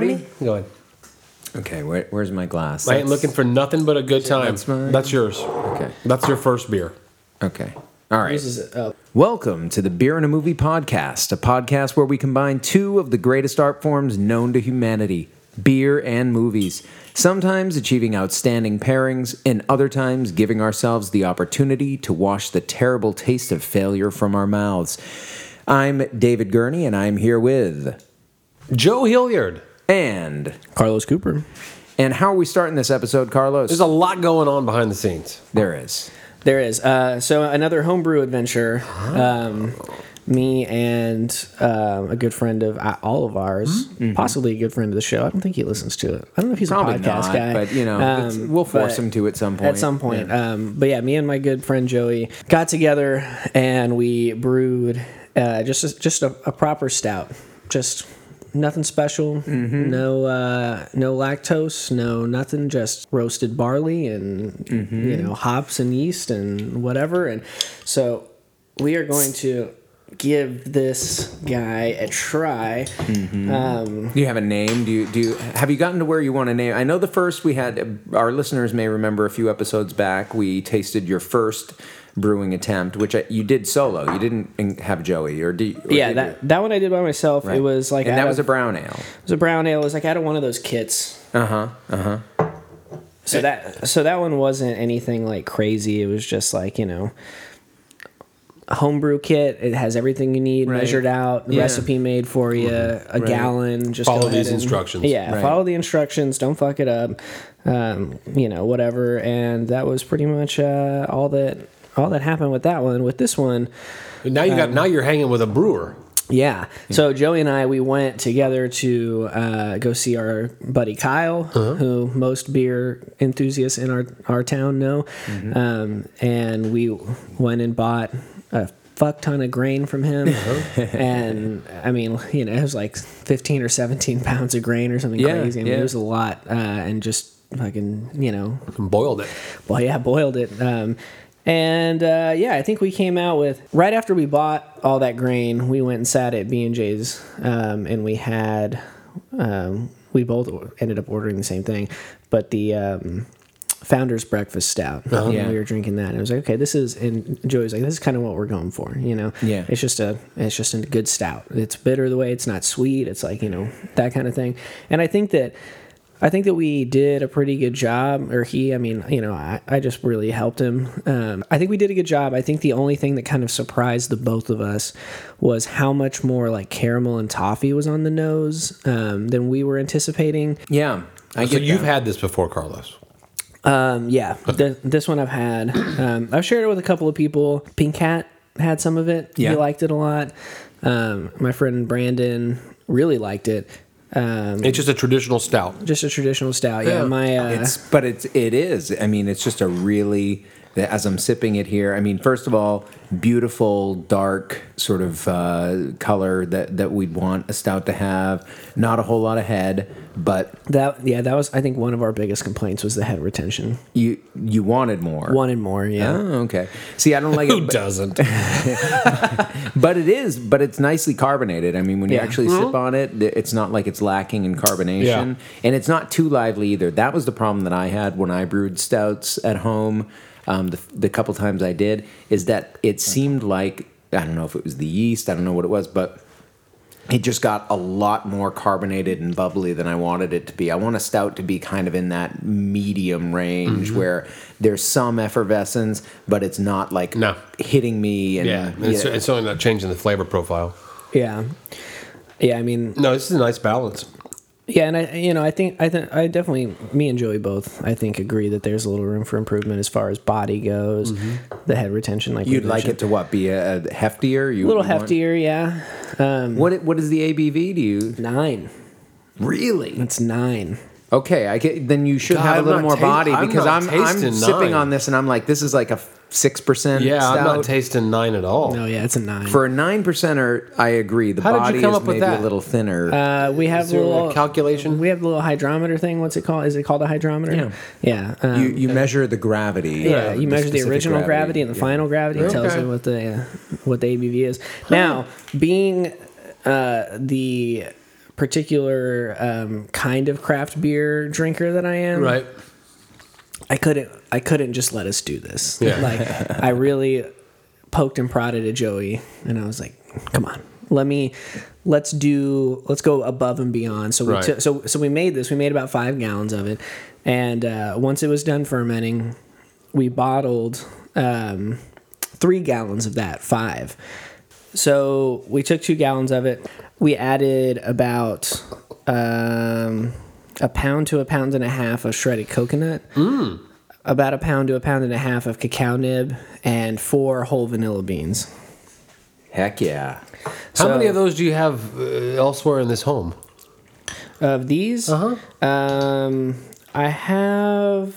right. We're all ready? Go ahead. Okay, where, where's my glass? I ain't looking for nothing but a good time. That's mine? That's yours. Okay. That's your first beer. Okay. All right. This is uh, Welcome to the Beer and a Movie Podcast, a podcast where we combine two of the greatest art forms known to humanity beer and movies. Sometimes achieving outstanding pairings, and other times giving ourselves the opportunity to wash the terrible taste of failure from our mouths. I'm David Gurney, and I'm here with. Joe Hilliard. And. Carlos Cooper. And how are we starting this episode, Carlos? There's a lot going on behind the scenes. there is. There is. Uh, so another homebrew adventure. Um, me and um, a good friend of uh, all of ours, possibly a good friend of the show. I don't think he listens to it. I don't know if he's Probably a podcast not, guy, but you know, Um, we'll force him to at some point. At some point. Um, but yeah, me and my good friend Joey got together and we brewed uh, just a, just a, a proper stout. Just nothing special. Mm-hmm. No uh, no lactose. No nothing. Just roasted barley and Mm-hmm. you know hops and yeast and whatever. And so we are going to give this guy a try. Um, Do you have a name? Do you do you have you gotten to where you want to name? I know the first we had our listeners may remember a few episodes back we tasted your first brewing attempt, which I, you did solo. You didn't have Joey or, do or yeah, did that you? that one I did by myself. Right. It was like and out that was of- a brown ale. It was a brown ale. It was like out of one of those kits. Uh huh. Uh huh. So that so that one wasn't anything like crazy. It was just like you know, homebrew kit. It has everything you need Right. measured out, the Yeah. recipe made for you, a gallon. Just Follow go ahead these and- instructions. Yeah, Right. follow the instructions. Don't fuck it up. Um, you know, whatever. And that was pretty much uh, all that all that happened with that one. With this one. Now you Um, got. now you're hanging with a brewer. Yeah. So Joey and I, we went together to uh, go see our buddy Kyle, who most beer enthusiasts in our, our town know. Um, and we went and bought a fuck ton of grain from him. and I mean, you know, it was like 15 or 17 pounds of grain or something Yeah, crazy. I mean, yeah. it was a lot. Uh, and just fucking, you know, Boiled it. well, yeah, boiled it. Um, and uh, yeah, I think we came out with right after we bought all that grain, we went and sat at B and J's, um, and we had um, we both ended up ordering the same thing, but the um, Founder's Breakfast Stout. And Yeah. we were drinking that, and it was like, okay, this is. And Joey's like, this is kind of what we're going for, you know. Yeah. It's just a it's just a good stout. It's bitter the way it's not sweet. It's like you know that kind of thing. And I think that I think that we did a pretty good job, or he. I mean, you know, I, I just really helped him. Um, I think we did a good job. I think the only thing that kind of surprised the both of us was how much more like caramel and toffee was on the nose um, than we were anticipating. Yeah, I So get you've that. had this before, Carlos. Um, yeah, th- this one I've had. Um, I've shared it with a couple of people. Pink Cat had some of it. Yeah. He liked it a lot. Um, my friend Brandon really liked it. Um, It's just a traditional stout. just a traditional stout. Yeah, Yeah. my uh, It's but it's it is. I mean, it's just a really as I'm sipping it here. I mean, first of all, beautiful dark sort of uh, color that that we'd want a stout to have. Not a whole lot of head, but that yeah that was I think one of our biggest complaints was the head retention. you you wanted more. Wanted more. Yeah. Oh, okay. See, I don't like Who it, but, doesn't? but it is. But it's nicely carbonated. I mean, when you Yeah. actually sip on it, it's not like it's lacking in carbonation, Yeah. and it's not too lively either. That was the problem that I had when I brewed stouts at home. Um, the, the couple times I did is that it seemed like I don't know if it was the yeast. I don't know what it was, but it just got a lot more carbonated and bubbly than I wanted it to be. I want a stout to be kind of in that medium range Mm-hmm. where there's some effervescence, but it's not like No. hitting me. And yeah, it's, it's only not changing the flavor profile. Yeah. Yeah. I mean, No, this is a nice balance. Yeah, and I, you know, I think I think I definitely, me and Joey both, I think agree that there's a little room for improvement as far as body goes, the head retention. Like You'd like it to what be a, a heftier? You a little you want- heftier, yeah. Um, What what is the ABV? Do you nine. really? It's nine. Okay, I get, then you should God, have a I'm little not more ta- body I'm because I'm I'm sipping nine. on this and I'm like this is like a six percent. Yeah, stout. I'm not tasting nine at all. No, yeah, it's a nine. For a nine percenter, I agree. The How did you body come is up with maybe that? a little thinner. uh, we have Is there a a little calculation? We have the little hydrometer thing. What's it called? Is it called a hydrometer? Yeah. Yeah. Um, you you measure the gravity. Yeah, uh, you measure the original gravity, and the Yeah. final gravity. It tells Okay. you what the uh, what the ABV is. Now, being the particular um, kind of craft beer drinker that I am, Right. I couldn't I couldn't just let us do this. Yeah. Like I really poked and prodded at Joey and I was like, come on. Let me let's do let's go above and beyond. So we Right. took so so we made this. We made about 5 gallons of it. And uh, once it was done fermenting, we bottled um, 3 gallons of that, 5. So we took 2 gallons of it. We added about um, a pound to a pound and a half of shredded coconut, about a pound to a pound and a half of cacao nib, and four whole vanilla beans. Heck yeah. How So- many of those do you have uh, elsewhere in this home? Of these, Uh huh. um, I have,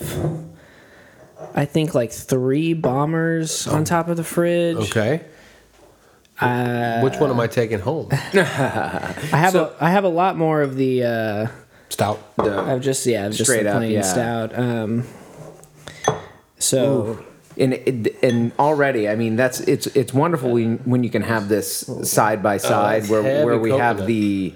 I think like three bombers on top of the fridge. Okay. Uh, Which one am I taking home? I have a, I have a lot more of the. Uh, Stout. I've just yeah, I've just Straight the up, plain yeah. stout. Um, so and it, and already, I mean, that's it's it's wonderful when, when you can have this side by side where where we have the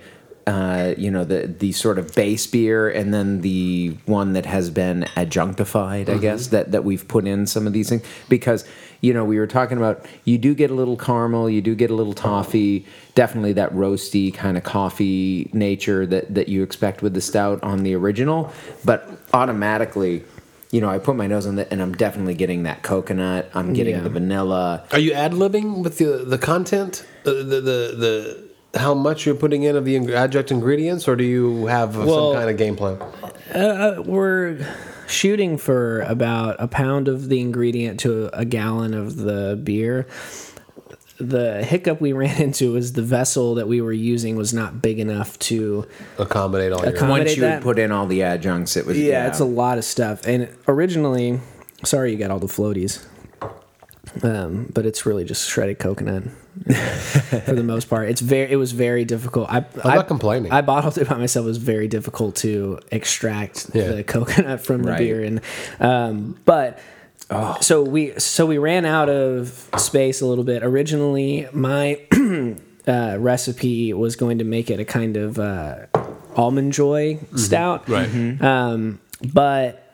uh, you know the the sort of base beer and then the one that has been adjunctified, I guess that that we've put in some of these things because you know we were talking about you do get a little caramel, you do get a little toffee, definitely that roasty kind of coffee nature that that you expect with the stout on the original, but automatically. You know, I put my nose on it, and I'm definitely getting that coconut. I'm getting Yeah. the vanilla. Are you ad libbing with the the content, the, the how much you're putting in of the adjunct ingredients, or do you have Well- some kind of game plan? Uh, we're shooting for about a pound of the ingredient to a gallon of the beer. The hiccup we ran into was the vessel that we were using was not big enough to. Accommodate all your. Accom- Once you that? had put in all the adjuncts, it was Yeah, it's a lot of stuff. And originally, sorry you got all the floaties, um, but it's really just shredded coconut for the most part. It's very. It was very difficult. I, I'm I- not complaining. I bottled it by myself. It was very difficult to extract Yeah. the coconut from the Right. beer, and um, but so we so we ran out of space a little bit. Originally, my uh, recipe was going to make it a kind of uh, almond joy stout, Right. um, but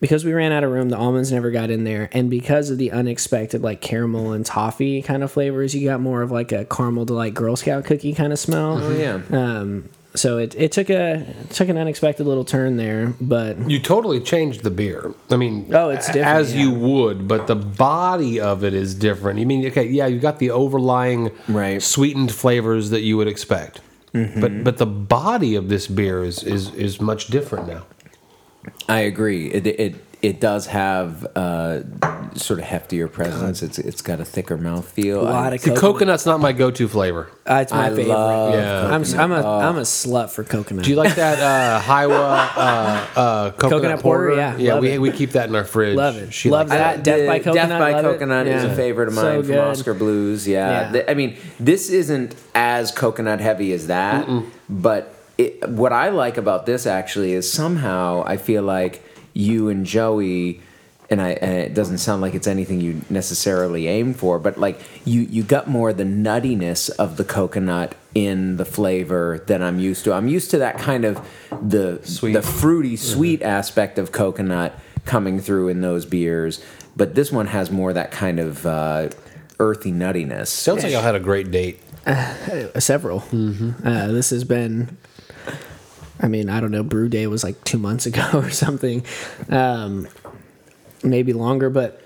because we ran out of room, the almonds never got in there, and because of the unexpected like caramel and toffee kind of flavors, you got more of like a caramel delight Girl Scout cookie kind of smell. Oh yeah. Um, so it, it took a it took an unexpected little turn there, but You totally changed the beer. I mean, Oh, it's different, as yeah. you would, but the body of it is different. You mean, okay, yeah, you got the overlying Right. sweetened flavors that you would expect, Mm-hmm. but but the body of this beer is is is much different now. I agree. It it it does have uh, sort of heftier presence. It's it's got a thicker mouthfeel. a lot of The coconut. coconut's not my go-to flavor. Uh, it's my I favorite. love Yeah. I'm I'm a am a slut for coconut. Do you like that uh, Hiwa uh, uh, coconut, Coconut porter? Yeah, yeah. love We, it. we keep that in our fridge. Love it. She Love likes that. Death by Coconut, Death by love it. Coconut is a favorite of So mine from good. Oskar Blues. Yeah. Yeah. The- I mean, this isn't as coconut heavy as that, but it, what I like about this actually is somehow I feel like you and Joey. And, I, and it doesn't sound like it's anything you necessarily aim for, but like you, you got more the nuttiness of the coconut in the flavor than I'm used to. I'm used to that kind of the Sweet. the fruity sweet aspect of coconut coming through in those beers, but this one has more that kind of uh, earthy nuttiness. Sounds like I had a great date. Uh, several. Uh, this has been. I mean, I don't know. Brew Day was like two months ago or something, um, maybe longer. But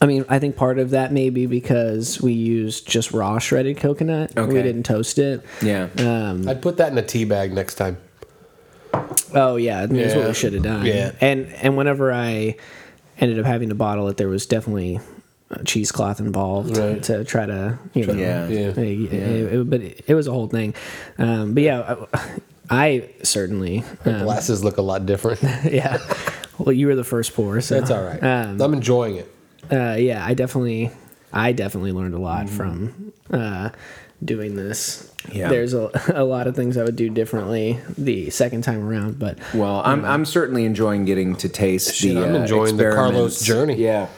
I mean, I think part of that may be because we used just raw shredded coconut. Okay. We didn't toast it. yeah, Um, I'd put that in a tea bag next time. Oh yeah, that's what we should have done. Yeah. and and whenever I ended up having to bottle it, there was definitely a cheesecloth involved Right. to try to you know. Yeah. Yeah. It, it- it- but it, it was a whole thing. Um, but yeah, I, I certainly. Um, Glasses look a lot different. yeah. Well, you were the first pour, so That's all right. Um, I'm enjoying it. uh, yeah, I definitely, I definitely learned a lot from uh, doing this. Yeah. There's a, a lot of things I would do differently the second time around, but well, I'm I'm certainly enjoying getting to taste Shit, the. I'm uh, enjoying the Carlos journey. Yeah,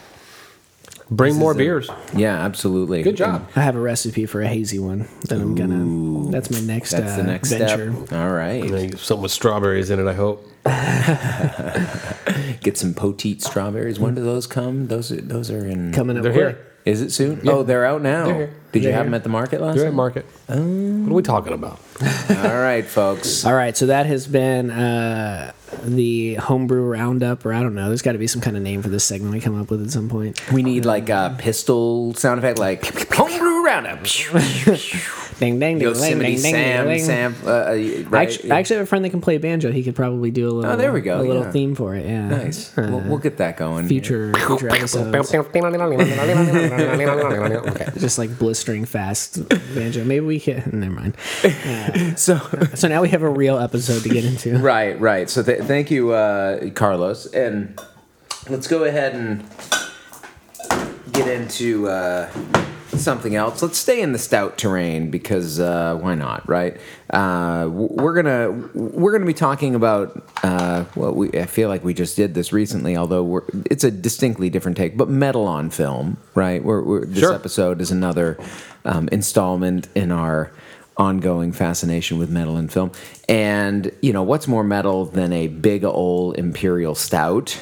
Bring more a- beers. Yeah, absolutely. Good job. I have a recipe for a hazy one that I'm gonna. That's my next. That's the uh, next venture. step. All right. Maybe Something with strawberries in it. I hope. Get some poteet strawberries. When do those come? Those are, those are in. Coming up. They're quick. here. Is it soon? Oh, they're out now. They're here. Did you They're have here. them at the market last They're at time? market. what are we talking about? All right, folks. All right, so that has been uh, the homebrew roundup, or I don't know. There's got to be some kind of name for this segment we come up with at some point. We need like a pistol sound effect, like homebrew roundup. Ding, ding, ding, ding, Yosemite ding, ding, Sam, ding. Sam. Uh, uh, I actually, I actually have a friend that can play banjo. He could probably do a little. Oh, there we go, A little yeah. theme for it. Yeah, nice. Uh, we'll, we'll get that going. future future episodes. okay. Just like blistering fast banjo. Maybe we can. Never mind. So, So now we have a real episode to get into. right, right. So, th- thank you, uh, Carlos, and let's go ahead and get into uh, something else. Let's stay in the stout terrain because uh, why not, right? Uh, we're gonna we're gonna be talking about uh, well, we I feel like we just did this recently, although we're, it's a distinctly different take. But metal on film, right? We're, we're, this Sure. episode is another um, installment in our ongoing fascination with metal and film. And, you know, what's more metal than a big old imperial stout?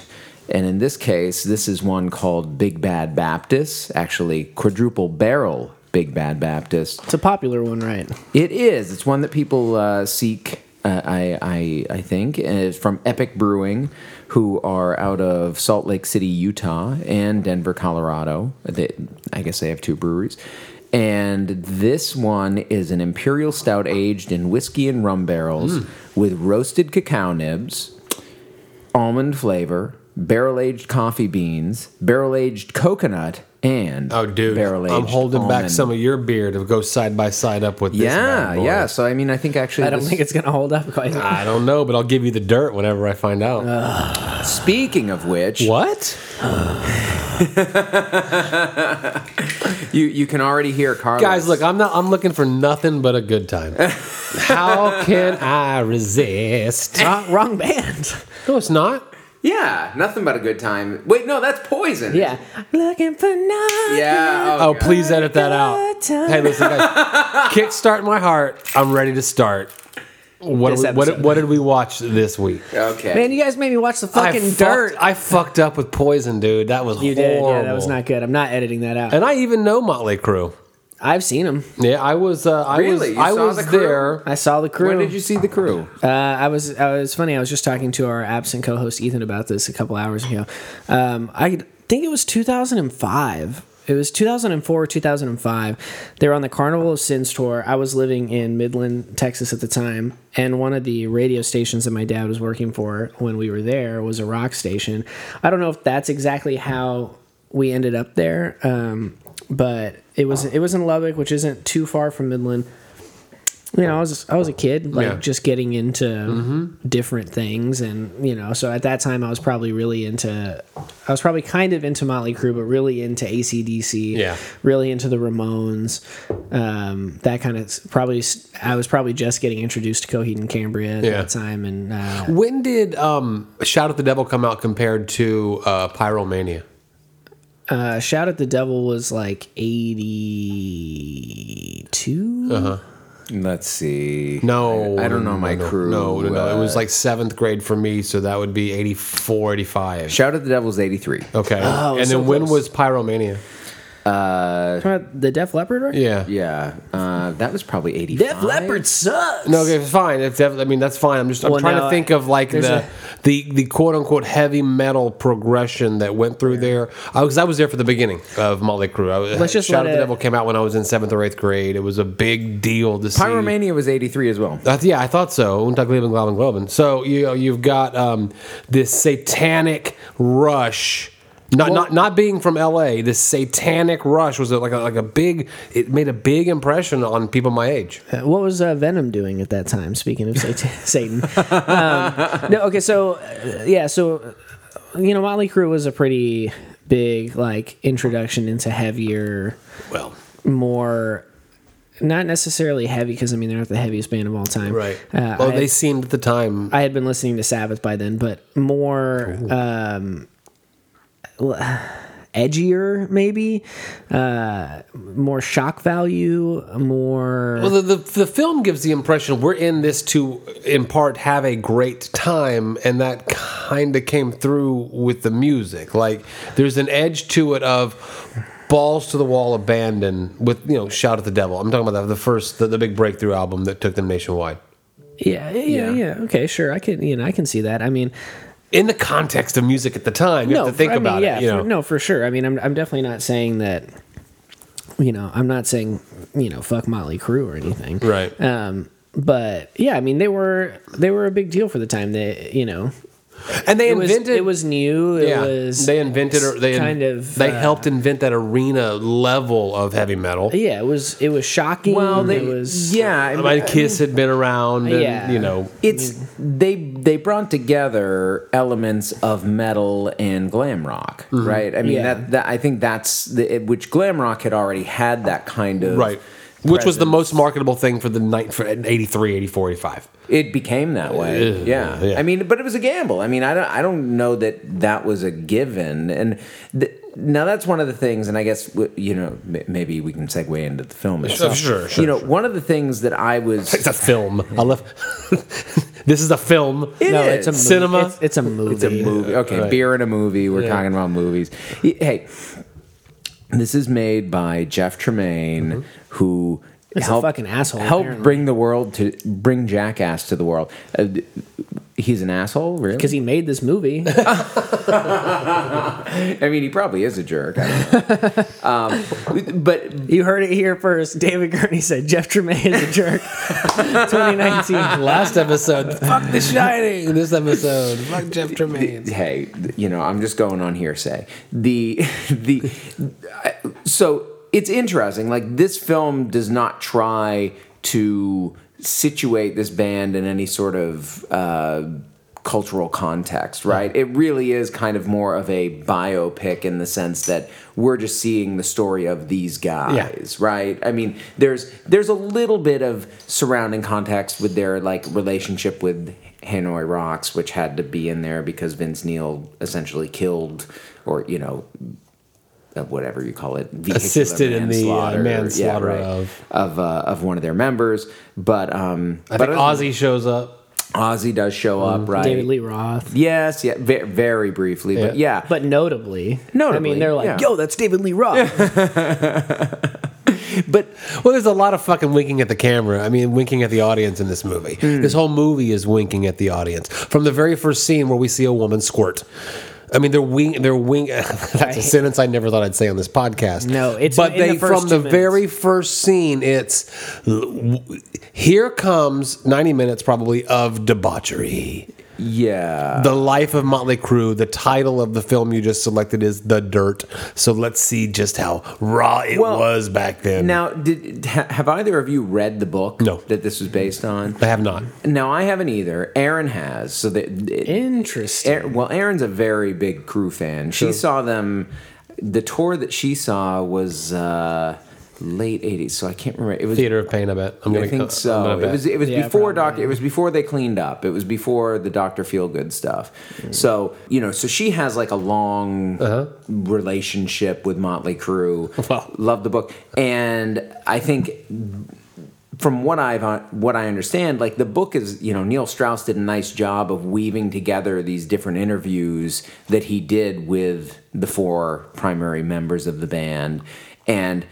And in this case, this is one called Big Bad Baptist, actually quadruple barrel Big Bad Baptist. It's a popular one, right? It is. It's one that people uh, seek. Uh, I, I I think and it's from Epic Brewing, who are out of Salt Lake City, Utah, and Denver, Colorado. They, I guess they have two breweries. And this one is an imperial stout aged in whiskey and rum barrels with roasted cacao nibs, almond flavor, barrel aged coffee beans, barrel aged coconut, and Oh, dude, barrel aged. I'm holding back some of your beer to go side by side up with this. Yeah, bad boy. yeah. So I mean, I think actually, I don't this- think it's gonna hold up quite. I don't know, but I'll give you the dirt whenever I find out. Speaking of which, what? you you can already hear Carlos. Guys, look, I'm not. I'm looking for nothing but a good time. How can I resist? wrong, wrong band. No, it's not. Yeah, nothing but a good time. Wait, no, that's poison. Yeah, looking for nothing. yeah. Oh, God. please edit that out. Time. Hey, listen, guys. Kickstart my heart. I'm ready to start. What, This did we, what, episode. what did we watch this week? Okay. Man, you guys made me watch the fucking I fucked, dirt. I fucked up with poison, dude. That was you horrible. did. Yeah, that was not good. I'm not editing that out. And I even know Motley Crue. I've seen them. Yeah, I was. Uh, I Really? was. You I saw was the crew? there. I saw the crew. when did you see the crew? Uh, I was. I was funny. I was just talking to our absent co-host Ethan about this a couple hours ago. Um, I think it was 2005. It was 2004 or 2005. They were on the Carnival of Sins tour. I was living in Midland, Texas at the time, and one of the radio stations that my dad was working for when we were there was a rock station. I don't know if that's exactly how we ended up there, um, but it was it was in Lubbock, which isn't too far from Midland you know, I was I was a kid, like Yeah. Mm-hmm. just getting into different things, and you know, so at that time I was probably really into, I was probably kind of into Motley Crue, but really into ACDC, Yeah. really into the Ramones, um, that kind of probably. I was probably just getting introduced to Coheed and Cambria at Yeah. that time, and uh, When did um, Shout at the Devil come out compared to uh, Pyromania? Uh, Shout at the Devil was like 82. Uh-huh. Let's see. No, I, I don't know my no, crew. No, no, no. it was Uh, like seventh grade for me, so that would be 84, 85. Shout at the Devil's eighty three. Okay. Oh, and so then when was Pyromania? Talking about the Def Leppard, right? Yeah. Yeah, uh, that was probably eighty five. Def Leppard sucks. No, okay, fine. If that, I mean, that's fine. I'm just I'm Well, trying to think of like the, a- the the quote unquote heavy metal progression that went through there. Because I was there for the beginning of Motley Crue. I, Let's just Shout let at the it- Devil came out when I was in seventh or eighth grade. It was a big deal to see. Pyromania was eighty three as well. Uh, yeah, I thought so. Untaglieben, Glauben, Glauben. So you know, you've got um, this satanic rush. Not, not not being from L.A. This satanic rush was like a, like a big. It made a big impression on people my age. Uh, What was uh, Venom doing at that time? Speaking of Satan, Satan. Um, no, okay, so uh, yeah, so uh, you know, Motley Crue was a pretty big like introduction into heavier, Well, more. Not necessarily heavy because I mean they're not the heaviest band of all time, right. Uh, well, they seemed at the time. I had been listening to Sabbath by then, but more um, edgier, maybe, uh, more shock value, more. Well, the, the the film gives the impression we're in this to, in part, have a great time, and that kind of came through with the music. Like, there's an edge to it of balls to the wall, abandon with you know, shout at the devil. I'm talking about that the first, the, the big breakthrough album that took them nationwide. yeah, yeah, Yeah. yeah, Okay, sure. I can, you know, I can see that. I mean, In the context of music at the time, you have to think I mean, about yeah, it. You for- know, no, for sure. I mean, I'm, I'm definitely not saying that. You know, I'm not saying you know fuck Motley Crue or anything, Right. Um, but yeah, I mean, they were they were a big deal for the time. They, you know, and they it was invented it was new. It yeah, was they invented or they kind of they uh, helped invent that arena level of heavy metal. Yeah, it was it was shocking. Well, they, it was yeah, I I mean, mean, Kiss had been around, and Yeah. you know, it's they they brought together elements of metal and glam rock, right? I mean, Yeah. that, that I think that's the, it- which glam rock had already had that kind of right, which was the most marketable thing for the night for 83, 84, 85. It became that way. Yeah. yeah. I mean, but it was a gamble. I mean, I don't, I don't know that that was a given. And th- now that's one of the things, and I guess, you know, m- maybe we can segue into the film itself. sure, sure, You know, sure. one of the things that I was. It's a film. I love. this is a film. It no, is. it's a movie. Cinema? It's, it's a movie. It's a movie. Okay, Right. beer and a movie. We're Yeah. talking about movies. Hey, this is made by Jeff Tremaine, mm-hmm. who He's a fucking asshole, Helped apparently. bring the world to bring Jackass to the world. Uh, he's an asshole, really? because he made this movie. I mean, he probably is a jerk. I don't know. um, but you heard it here first. David Gurney said Jeff Tremaine is a jerk. 2019. Last episode, fuck The Shining. This episode, fuck Jeff Tremaine. hey, you know, I'm just going on hearsay. The the so it's interesting. Like this film does not try to situate this band in any sort of uh, cultural context, right? It really is kind of more of a biopic in the sense that we're just seeing the story of these guys, right? I mean, there's there's a little bit of surrounding context with their like relationship with Hanoi Rocks, which had to be in there because Vince Neil essentially killed, or you know, whatever you call it, Assisted in the, uh, manslaughter, manslaughter of- of uh, of one of their members. But um, I but think Ozzy shows up. Ozzy does show up, right? David Lee Roth. Yes, yeah, ve- very briefly, but yeah, But notably, notably. I mean, they're like, yeah. "Yo, that's David Lee Roth." but Well, there's a lot of fucking winking at the camera. I mean, winking at the audience in this movie. Hmm. This whole movie is winking at the audience from the very first scene where we see a woman squirt. I mean, they're wing. They're wing. That's a sentence I never thought I'd say on this podcast. No, it's but the they first from the minutes. very first scene. It's here comes ninety minutes probably of debauchery. Yeah, The Life of Motley Crue. The title of the film you just selected is The Dirt. So let's see just how raw it Well, was back then. Now, did ha, have either of you read the book No. that this was based on? I have not. No, I haven't either. Aaron has. So that Interesting. Aaron- well, Aaron's a very big crew fan. She saw them. The tour that she saw was uh, late '80s, so I can't remember. It was. Theater of Pain. I bet. I'm gonna. I think I'm so. gonna It was. It was Yeah, before probably. Doctor. It was before they cleaned up. It was before the Doctor Feel Good stuff. So you know, so she has like a long relationship with Motley Crue. Wow. Love the book, and I think from what I've uh, what I understand, like the book is, you know, Neil Strauss did a nice job of weaving together these different interviews that he did with the four primary members of the band, and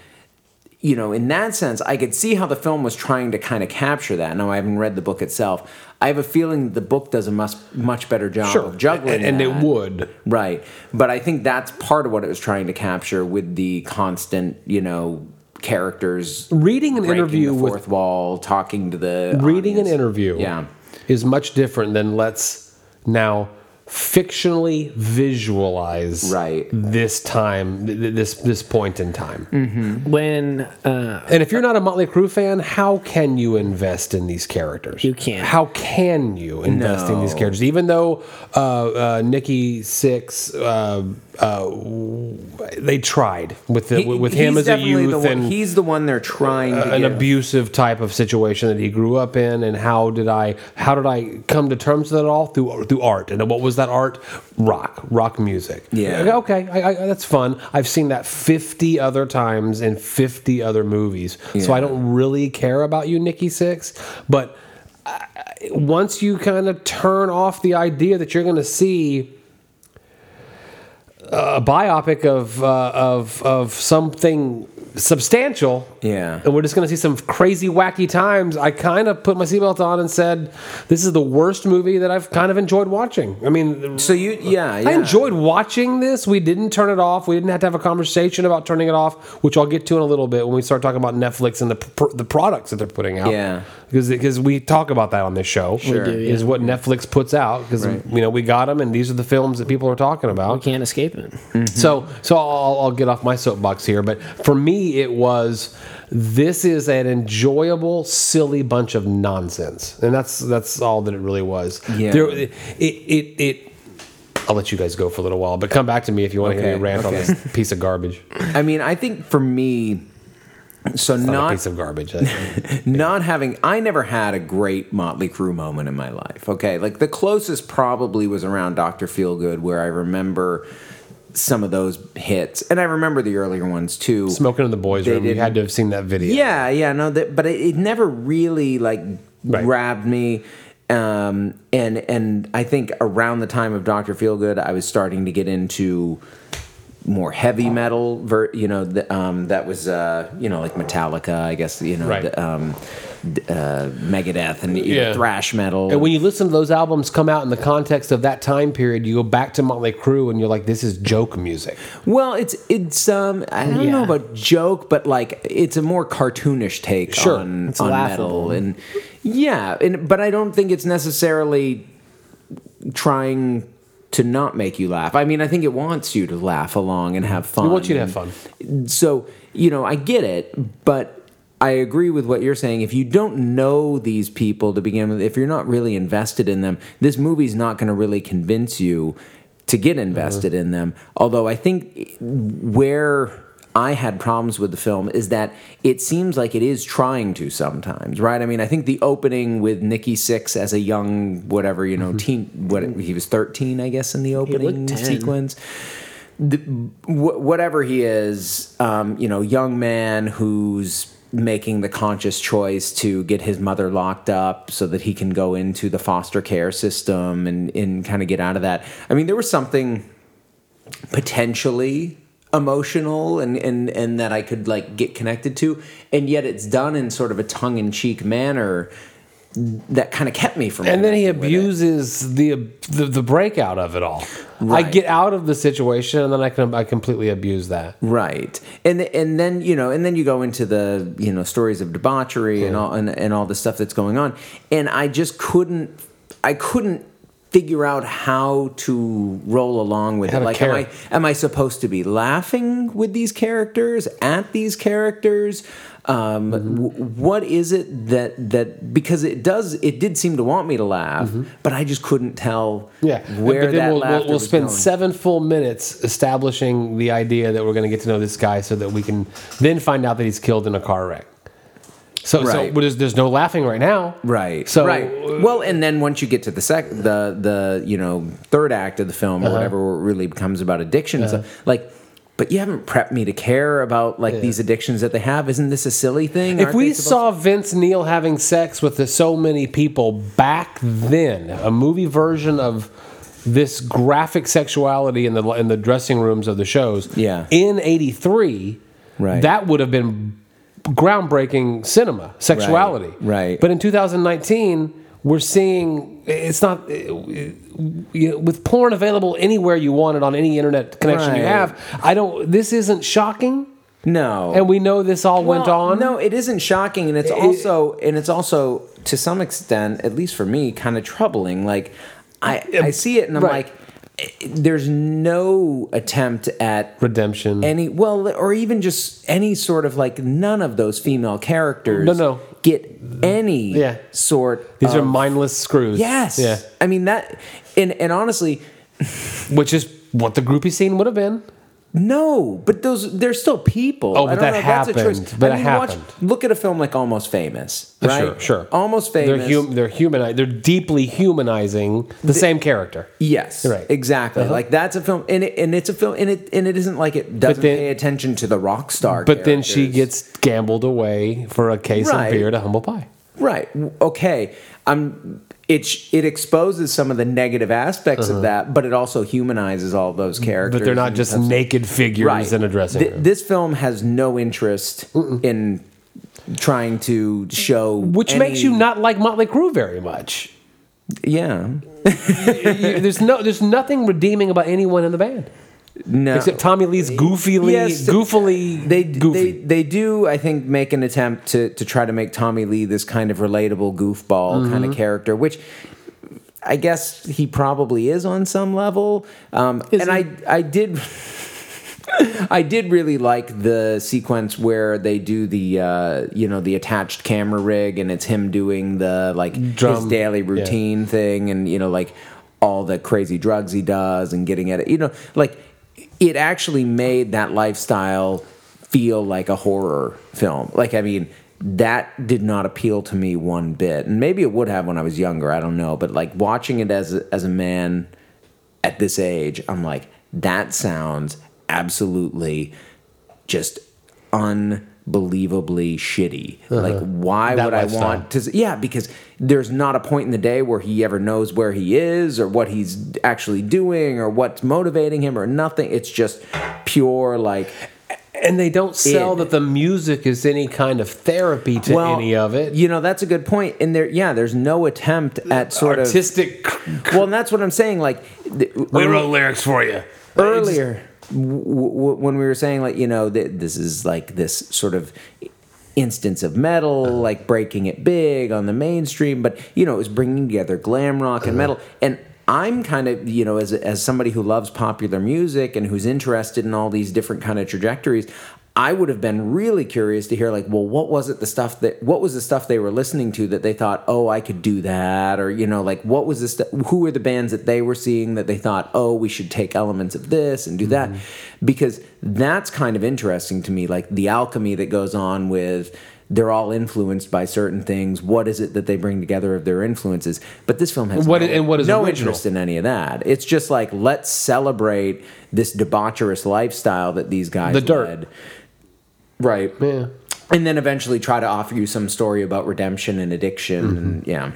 you know, in that sense, I could see how the film was trying to kind of capture that. Now, I haven't read the book itself. I have a feeling the book does a much much better job Sure. of juggling, And- and it would. right? But I think that's part of what it was trying to capture with the constant, you know, characters Reading an interview the with- wall, talking to the reading an interview Yeah. is much different than let's now fictionally visualize Right. this time th- th- this this point in time. When uh, and if you're not a Motley Crue fan how can you invest in these characters? You can't. how can you invest in these characters? Even though uh, uh, Nikki Sixx uh, uh, they tried with the, He- with him as a youth the one, and he's the one they're trying to an give. abusive type of situation that he grew up in and how did I how did I come to terms with it all through through art and what was that art? Rock, rock music. Yeah. Okay, I, I, that's fun. I've seen that 50 other times in 50 other movies. So I don't really care about you, Nikki Sixx. But I- once you kind of turn off the idea that you're going to see a biopic of uh, of of something substantial, Yeah. and we're just going to see some crazy, wacky times. I kind of put my seatbelt on and said, "This is the worst movie that I've kind of enjoyed watching." I mean, So you, yeah, yeah. I enjoyed watching this. We didn't turn it off. We didn't have to have a conversation about turning it off, which I'll get to in a little bit when we start talking about Netflix and the pr- the products that they're putting out. Yeah. because because we talk about that on this show. Sure. We do, yeah. Is what Netflix puts out because Right. you know we got them and these are the films that people are talking about. We can't escape it. So, so I'll, I'll get off my soapbox here, but for me, it was this is an enjoyable, silly bunch of nonsense, and that's that's all that it really was. Yeah. There, it, it, it, I'll let you guys go for a little while, but come back to me if you want to hear me rant okay. on this piece of garbage. I mean, I think for me, so Not, a piece of garbage. I- not having I never had a great Motley Crue moment in my life. Okay, like the closest probably was around Doctor Feelgood, where I remember some of those hits, and I remember the earlier ones too. Smoking in the boys' room. You had to have seen that video. Yeah, yeah, no, that, but it, it never really like Right. grabbed me. Um, and and I think around the time of Doctor Feelgood, I was starting to get into more heavy metal. Ver, you know, the, um, that was uh, you know like Metallica, I guess. You know, Right. the, um, uh, Megadeth and you know, Yeah. thrash metal. And when you listen to those albums come out in the context of that time period, you go back to Motley Crue and you're like, this is joke music. Well, it's it's um I don't know Yeah. about joke, but like it's a more cartoonish take Sure. on, It's on laughable. metal, and yeah, and but I don't think it's necessarily trying to not make you laugh. I mean, I think it wants you to laugh along and have fun. We want you to have fun. So you know, I get it, but. I agree with what you're saying. If you don't know these people to begin with, if you're not really invested in them, this movie's not going to really convince you to get invested in them. Although I think where I had problems with the film is that it seems like it is trying to sometimes, right? I mean, I think the opening with Nikki Sixx as a young whatever, you know, teen what he was 13, I guess in the opening 10. sequence the, wh- whatever he is, um, you know, young man who's making the conscious choice to get his mother locked up so that he can go into the foster care system and, and kind of get out of that. I mean, there was something potentially emotional and, and, and that I could like get connected to, and yet it's done in sort of a tongue in cheek manner that kind of kept me from. And then he connecting with it. abuses the, the the breakout of it all. I get out of the situation, and then I can I completely abuse that. Right, and and then you know, and then you go into the you know stories of debauchery and all and, and all the stuff that's going on, and I just couldn't, I couldn't figure out how to roll along with How it. Like, am. I am I supposed to be laughing with these characters at these characters? Um, Mm-hmm. w- what is it that that because it does it did seem to want me to laugh, but I just couldn't tell Mm-hmm. Yeah, where that we'll, we'll, we'll spend going. seven full minutes establishing the idea that we're going to get to know this guy, so that we can then find out that he's killed in a car wreck. So, so Right. but there's, there's no laughing right now. Right. So- right. Well, and then once you get to the sec, the the you know third act of the film Uh-huh. or whatever, where it really becomes about addiction. and stuff, like, but you haven't prepped me to care about like these addictions that they have. Isn't this a silly thing? If Aren't we saw Vince Neil having sex with the, so many people back then, a movie version of this graphic sexuality in the in the dressing rooms of the shows, Yeah. in '83, Right. that would have been groundbreaking cinema sexuality, right. But in 2019, we're seeing it's not with porn available anywhere you want it on any internet connection you have. I don't. This isn't shocking, no, and we know this all went on. No, it isn't shocking, and it's It- also and it's also to some extent, at least for me, kind of troubling. Like I I see it, and I'm Right. like, there's no attempt at Redemption. any well or even just any sort of like none of those female characters No, no. get any Yeah. sort These of, are mindless screws. yes Yeah. i mean that and and honestly Which is what the groupie scene would have been. No, but those they're still people. Oh, I but don't that know, that's a choice. happened. But I it mean, happened. look at a film like Almost Famous, right? Sure, sure. Almost They're Famous. hum- they're human. They're deeply humanizing the, same character. Yes, Right. Uh-huh. exactly. Like that's a film, and it, and it's a film, and it and it isn't like it doesn't then- pay attention to the rock star. But then she gets gambled away for a case Right. of beer to humble pie. right. Okay, I'm. It it exposes some of the negative aspects of that, but it also humanizes all those characters. Uh-huh. But they're not just naked figures right. in a dressing Th- room. This film has no interest in trying to show, which makes you not like Motley Crue very much. Yeah, there's no, there's nothing redeeming about anyone in the band no. except Tommy Lee's goofily, Yes, goofily, they goofy. they they do I think make an attempt to to try to make Tommy Lee this kind of relatable goofball kind Mm-hmm. of character, which I guess he probably is on some level. Um, and Is I? I did. I did really like the sequence where they do the uh, you know the attached camera rig and it's him doing the like his Drum, daily yeah. routine thing and you know like all the crazy drugs he does and getting at it you know like it actually made that lifestyle feel like a horror film. Like i mean that did not appeal to me one bit. And maybe it would have when i was younger i don't know. But like watching it as a, as a man at this age i'm like that sounds absolutely just unbelievably shitty. Like, why Uh-huh. That would lifestyle. I want to? Yeah, because there's not a point in the day where he ever knows where he is or what he's actually doing or what's motivating him or nothing. It's just pure like. and they don't sell Id. that the music is any kind of therapy to any of it. You know, that's a good point. And there, yeah, there's no attempt at sort Artistic. of. Artistic. Well, and that's what I'm saying. Like, the, we wrote lyrics for you earlier w- w- when we were saying like you know th- this is like this sort of instance of metal uh-huh. like breaking it big on the mainstream but you know it was bringing together glam rock and uh-huh. metal. And i'm kind of you know as, as somebody who loves popular music and who's interested in all these different kind of trajectories i would have been really curious to hear like well what was it the stuff that what was the stuff they were listening to that they thought oh i could do that or you know like what was this? stu- who were the bands that they were seeing that they thought oh we should take elements of this and do that mm-hmm. because that's kind of interesting to me like the alchemy that goes on with they're all influenced by certain things what is it that they bring together of their influences but this film has What no, and what is no original? interest in any of that it's just like let's celebrate this debaucherous lifestyle that these guys The dirt. led. Right Yeah. and then eventually try to offer you some story about redemption and addiction Mm-hmm. and yeah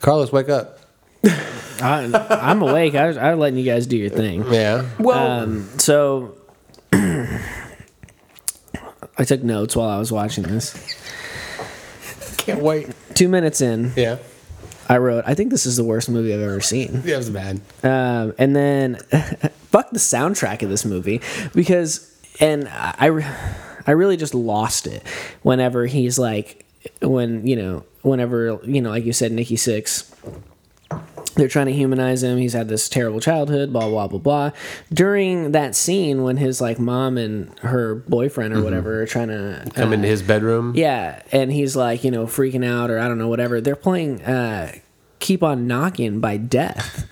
Carlos, wake up. I, I'm awake. I was, I was letting you guys do your thing. Yeah. well Um, so I took notes while I was watching this. Can't wait. Two minutes in, Yeah. I wrote, I think this is the worst movie I've ever seen. Yeah, it was bad. Um, and then, fuck the soundtrack of this movie because, and I, I really just lost it whenever he's like, when you know, whenever you know, like you said, Nikki Sixx. They're trying to humanize him. He's had this terrible childhood, blah blah blah blah. During that scene, when his like mom and her boyfriend or whatever are trying to Come uh, into his bedroom. yeah, and he's like, you know, freaking out or I don't know, whatever. They're playing uh, Keep on Knocking by Death.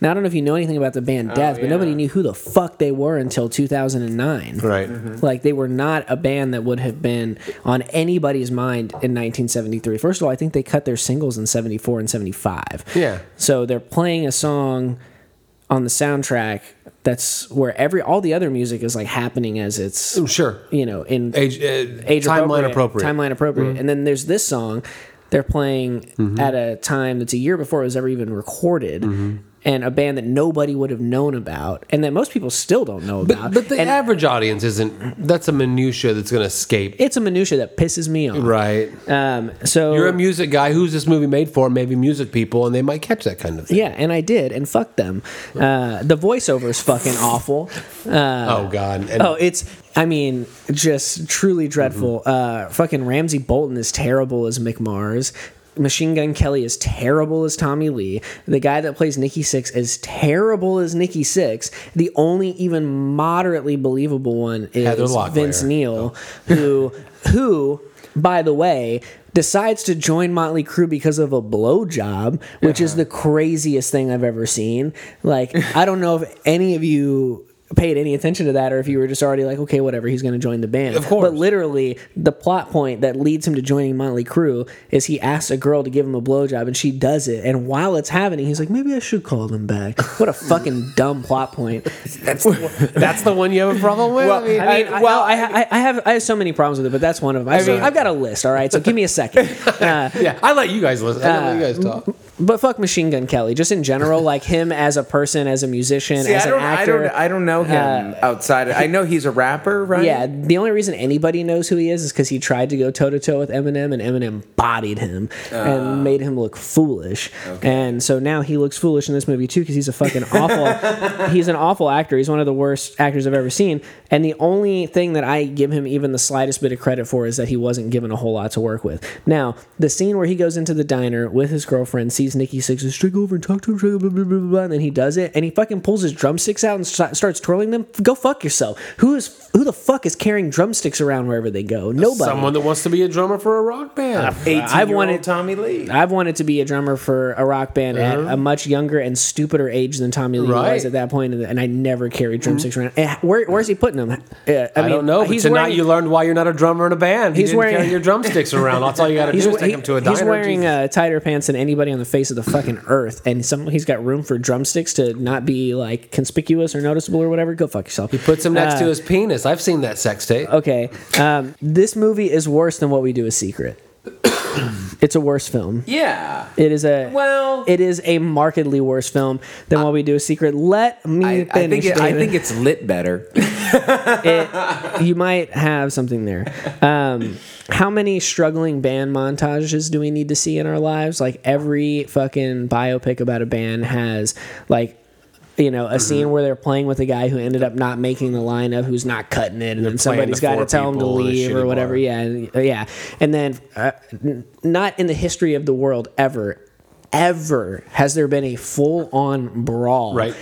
Now, I don't know if you know anything about the band Death, but nobody knew who the fuck they were until 2009. Right. Like, they were not a band that would have been on anybody's mind in 1973. First of all, I think they cut their singles in 74 and 75. Yeah. So they're playing a song on the soundtrack that's where every all the other music is like happening as it's Oh, Sure. you know in Age, uh, age timeline appropriate. Mm-hmm. Timeline appropriate. And then there's this song they're playing at a time that's a year before it was ever even recorded. And a band that nobody would have known about, and that most people still don't know about. But, but the and average audience isn't. That's a minutia that's going to escape. it's a minutia that pisses me off. Right. Um, so You're a music guy. Who's this movie made for? Maybe music people, and they might catch that kind of thing. yeah, and I did, and fuck them. Uh, the voiceover is fucking awful. oh God. And Oh, it's. I mean, just truly dreadful. Mm-hmm. Uh, fucking Ramsay Bolton is terrible as Mick Mars. Machine Gun Kelly is terrible as Tommy Lee. The guy that plays Nikki Sixx is terrible as Nikki Sixx. The only even moderately believable one is. Vince Neil, oh. who, who, by the way, decides to join Motley Crue because of a blowjob, which is the craziest thing I've ever seen. Like, I don't know if any of you paid any attention to that or if you were just already like okay whatever he's going to join the band Of course. but literally the plot point that leads him to joining Motley Crue is he asks a girl to give him a blowjob and she does it and while it's happening he's like maybe I should call them back what a fucking dumb plot point That's That's the one you have a problem with. Well, I mean, I mean, I- well, I, I, I have I have so many problems with it, but that's one of them. I mean- I've got a list. All right, so give me a second. Uh, yeah, I let you guys listen. I let you guys talk. But fuck Machine Gun Kelly, just in general, like him as a person, as a musician, See, as I an don't, I actor. don't, I don't know him outside. I know he's a rapper, right? yeah, the only reason anybody knows who he is is because he tried to go toe to toe with Eminem, and Eminem bodied him Ah. and made him look foolish. Okay. And so now he looks foolish in this movie too because he's a fucking awful. he's an awful actor. He's one of the worst actors I've ever seen. And the only thing that I give him even the slightest bit of credit for is that he wasn't given a whole lot to work with. Now, the scene where he goes into the diner with his girlfriend, sees Nikki Sixx, says, "Straight over and talk to him," blah, blah, blah, blah, blah, and then he does it, and he fucking pulls his drumsticks out and st- starts twirling them. Go fuck yourself. Who is who the fuck is carrying drumsticks around wherever they go? Nobody. Someone that wants to be a drummer for a rock band. 18 I've wanted- Tommy Lee. I've wanted to be a drummer for a rock band at a much younger and stupider age than Tommy Lee was Right. Mm-hmm. at that point, and I never carried drumsticks around. Eh, Where, where's he putting them? Uh, I, don't know. But He's tonight wearing, you learned why you're not a drummer in a band. He's you didn't wearing- carry your drumsticks around. That's all you got to do He's, is take he- him to a diner. he's wearing uh, tighter pants than anybody on the face of the fucking earth, and some he's got room for drumsticks to not be like conspicuous or noticeable or whatever. Go fuck yourself. He puts him next Uh, to his penis. I've seen that sex tape. Okay, um, this movie is worse than what we do is secret. It's a worse film. yeah. It is a Well- It is a markedly worse film than what we do a secret. Let me I, I finish. think it, I think it's lit better. it, you might have something there. Um, how many struggling band montages do we need to see in our lives? Like every fucking biopic about a band has like you know a scene where they're playing with a guy who ended up not making the lineup, who's not cutting it, and then somebody's got to tell him to people in a leave or whatever. bar. Yeah, yeah, and then uh, not in the history of the world ever. Ever has there been a full on brawl Right.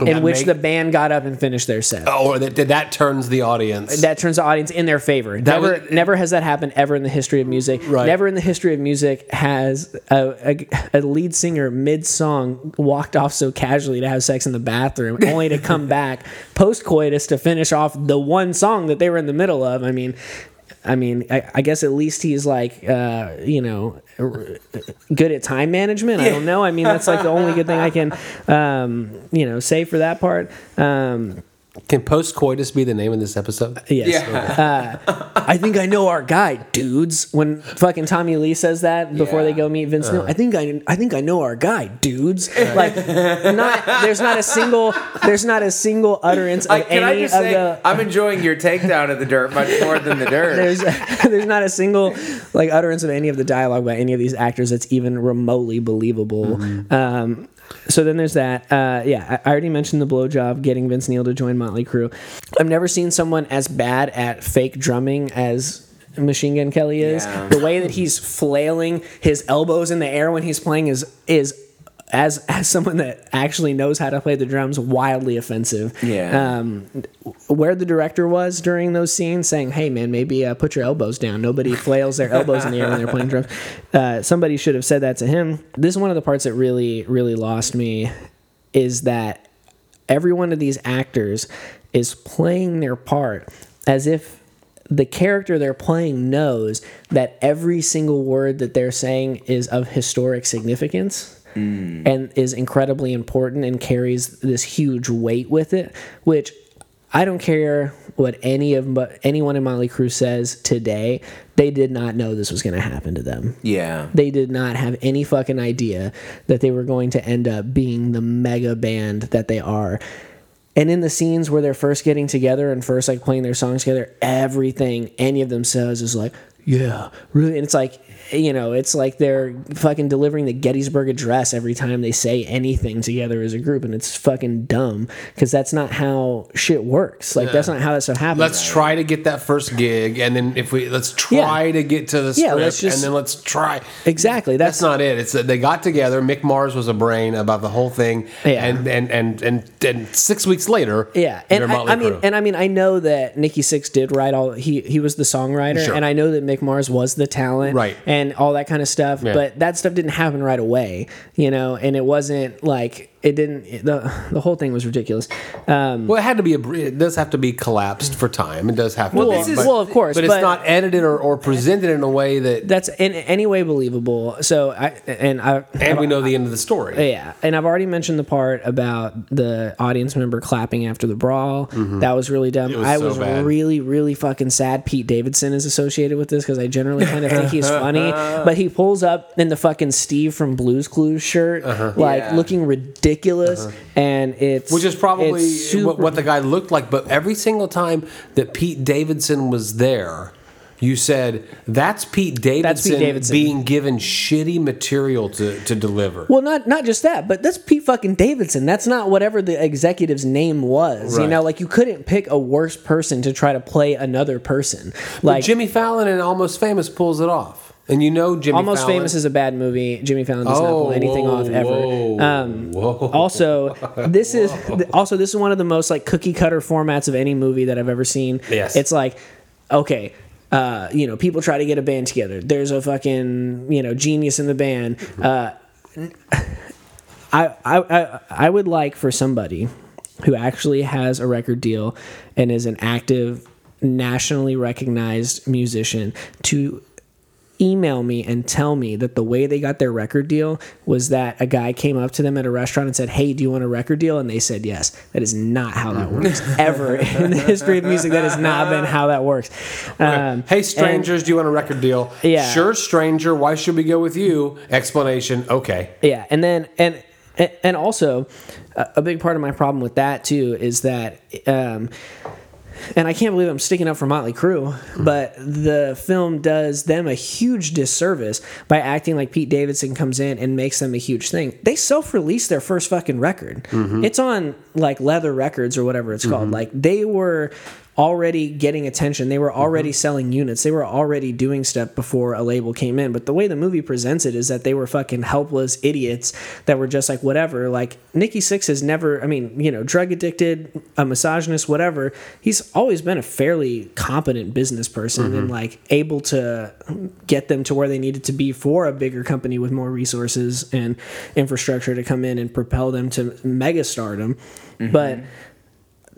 In That which make- the band got up and finished their set? Oh, or that, that turns the audience. that turns the audience in their favor. never, was- never has that happened ever in the history of music. Right. Never in the history of music has a, a, a lead singer mid song walked off so casually to have sex in the bathroom, only to come back post coitus to finish off the one song that they were in the middle of. I mean. I mean, I, I guess at least he's like, uh, you know, good at time management. I don't know. I mean, that's like the only good thing I can, um, you know, say for that part. Um, Can post coitus be the name of this episode? Yes. Yeah. Uh, I think I know our guy, dudes. When fucking Tommy Lee says that before they go meet Vince Neil, I think I, I think I know our guy, dudes. Like, not there's not a single there's not a single utterance of I, can I any just of say, the. I'm enjoying your takedown of the dirt much more than the dirt. There's there's not a single like utterance of any of the dialogue by any of these actors that's even remotely believable. Mm-hmm. Um, so then there's that. Uh, yeah, I already mentioned the blowjob getting Vince Neil to join Motley Crue. I've never seen someone as bad at fake drumming as Machine Gun Kelly is. Yeah. The way that he's flailing his elbows in the air when he's playing is is as as someone that actually knows how to play the drums, wildly offensive. Yeah. Um, where the director was during those scenes, saying, "Hey, man, maybe uh, put your elbows down. Nobody flails their elbows in the air when they're playing drums." Uh, somebody should have said that to him. This is one of the parts that really, really lost me. Is that every one of these actors is playing their part as if the character they're playing knows that every single word that they're saying is of historic significance Mm. and is incredibly important and carries this huge weight with it which I don't care what any of but anyone in Motley Crue says today they did not know this was going to happen to them yeah. they did not have any fucking idea that they were going to end up being the mega band that they are. And in the scenes where they're first getting together and first like playing their songs together, everything any of them says is like, yeah, really. And it's like, you know, it's like they're fucking delivering the Gettysburg Address every time they say anything together as a group. And it's fucking dumb because that's not how shit works. Like, that's not how that stuff happens. Let's try to get that first gig, and then if we let's try Yeah. to get to the script, Yeah, let's just- and then let's try. exactly. That's That's, not it. It's that they got together. Mick Mars was a brain about the whole thing, Yeah. and and and and, and six weeks later, Yeah, and I, I mean, and I mean, I know that Nikki Sixx did write all. He he was the songwriter, Sure. and I know that Mick Mars was the talent, Right. and all that kind of stuff. Yeah. But that stuff didn't happen right away, you know, and it wasn't like it didn't. It, the the whole thing was ridiculous. Um, Well, it had to be a. It does have to be collapsed for time. It does have to. Well, be, this is- but, well, of course, but it's but- not edited or, or presented in a way that. that's in any way believable. So I and I And we know the end of the story. Yeah, and I've already mentioned the part about the audience member clapping after the brawl. That was really dumb. was I so was bad. really, really fucking sad. Pete Davidson is associated with this because I generally kind of think he's funny, but he pulls up in the fucking Steve from Blue's Clues shirt, like Yeah. looking ridiculous, Uh-huh. and it's Which is probably super- what, the guy looked like. But every single time that Pete Davidson was there, you said, that's Pete Davidson, Davidson." being given shitty material to, to deliver. Well, not not just that, but that's Pete fucking Davidson. That's not whatever the executive's name was. You know, like you couldn't pick a worse person to try to play another person. Like Jimmy Fallon and Almost Famous pulls it off. And you know Jimmy Almost Fallon. Famous is a bad movie. Jimmy Fallon does not pull anything whoa, off ever. Whoa, Um, whoa. Also, this is also this is one of the most like cookie cutter formats of any movie that I've ever seen. Yes. it's like okay. Uh, you know, people try to get a band together. There's a fucking, you know, genius in the band. Uh, I, I, I, I would like for somebody who actually has a record deal and is an active, nationally recognized musician to email me and tell me that the way they got their record deal was that a guy came up to them at a restaurant and said, Hey, do you want a record deal? And they said yes. That is not how that works ever in the history of music. That has not been how that works. Um, Hey, strangers, do you want a record deal? Yeah. Sure, stranger. Why should we go with you? Explanation. Okay. Yeah, and then and and also a a big part of my problem with that too is that. Um, and I can't believe I'm sticking up for Motley Crue, hmm. but the film does them a huge disservice by acting like Pete Davidson comes in and makes them a huge thing. They self-released their first fucking record. Mm-hmm. It's on like Leather Records or whatever it's called. Mm-hmm. Like they were already getting attention. They were already mm-hmm. selling units. They were already doing stuff before a label came in. But the way the movie presents it is that they were fucking helpless idiots that were just like whatever. Like Nikki Sixx has never, I mean, you know, drug addicted, a misogynist, whatever. He's always been a fairly competent business person and mm-hmm. like able to get them to where they needed to be for a bigger company with more resources and infrastructure to come in and propel them to mega stardom. But mm-hmm.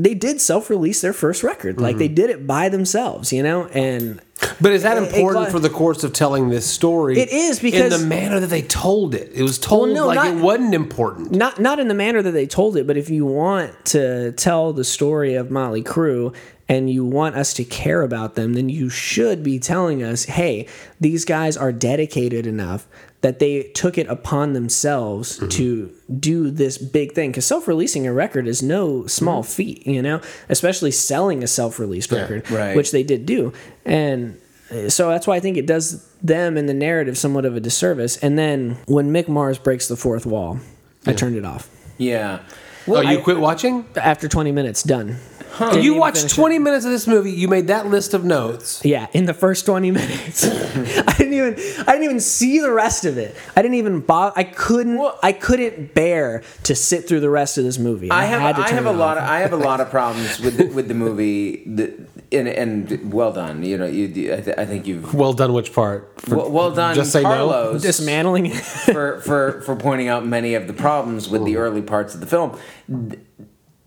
They did self-release their first record. Like they mm-hmm. did it by themselves, you know? And But is that It- it important for the course of telling this story? It is, because- in the manner that they told it, it was told no, like not- it wasn't important. not not in the manner that they told it, but if you want to tell the story of Motley Crue and you want us to care about them, then you should be telling us, hey, these guys are dedicated enough that they took it upon themselves to do this big thing. Because self releasing a record is no small feat, you know, especially selling a self released record, right. which they did do. And uh, so that's why I think it does them and the narrative somewhat of a disservice. And then when Mick Mars breaks the fourth wall, I turned it off. Yeah. oh, you I- quit watching? After 20 minutes, done. Didn't You watched finish it. 20 minutes of this movie. You made that list of notes. Yeah, in the first 20 minutes. I didn't even I didn't even see the rest of it. I didn't even bother I couldn't I couldn't bear to sit through the rest of this movie. I have had to I have it a lot of I have a lot of problems with the, with the movie. The, and, and well done. You know, you, I, th- I think you've Well done, which part? For- well, well done, Just say no? Carlos, dismantling for, for for pointing out many of the problems with the early parts of the film.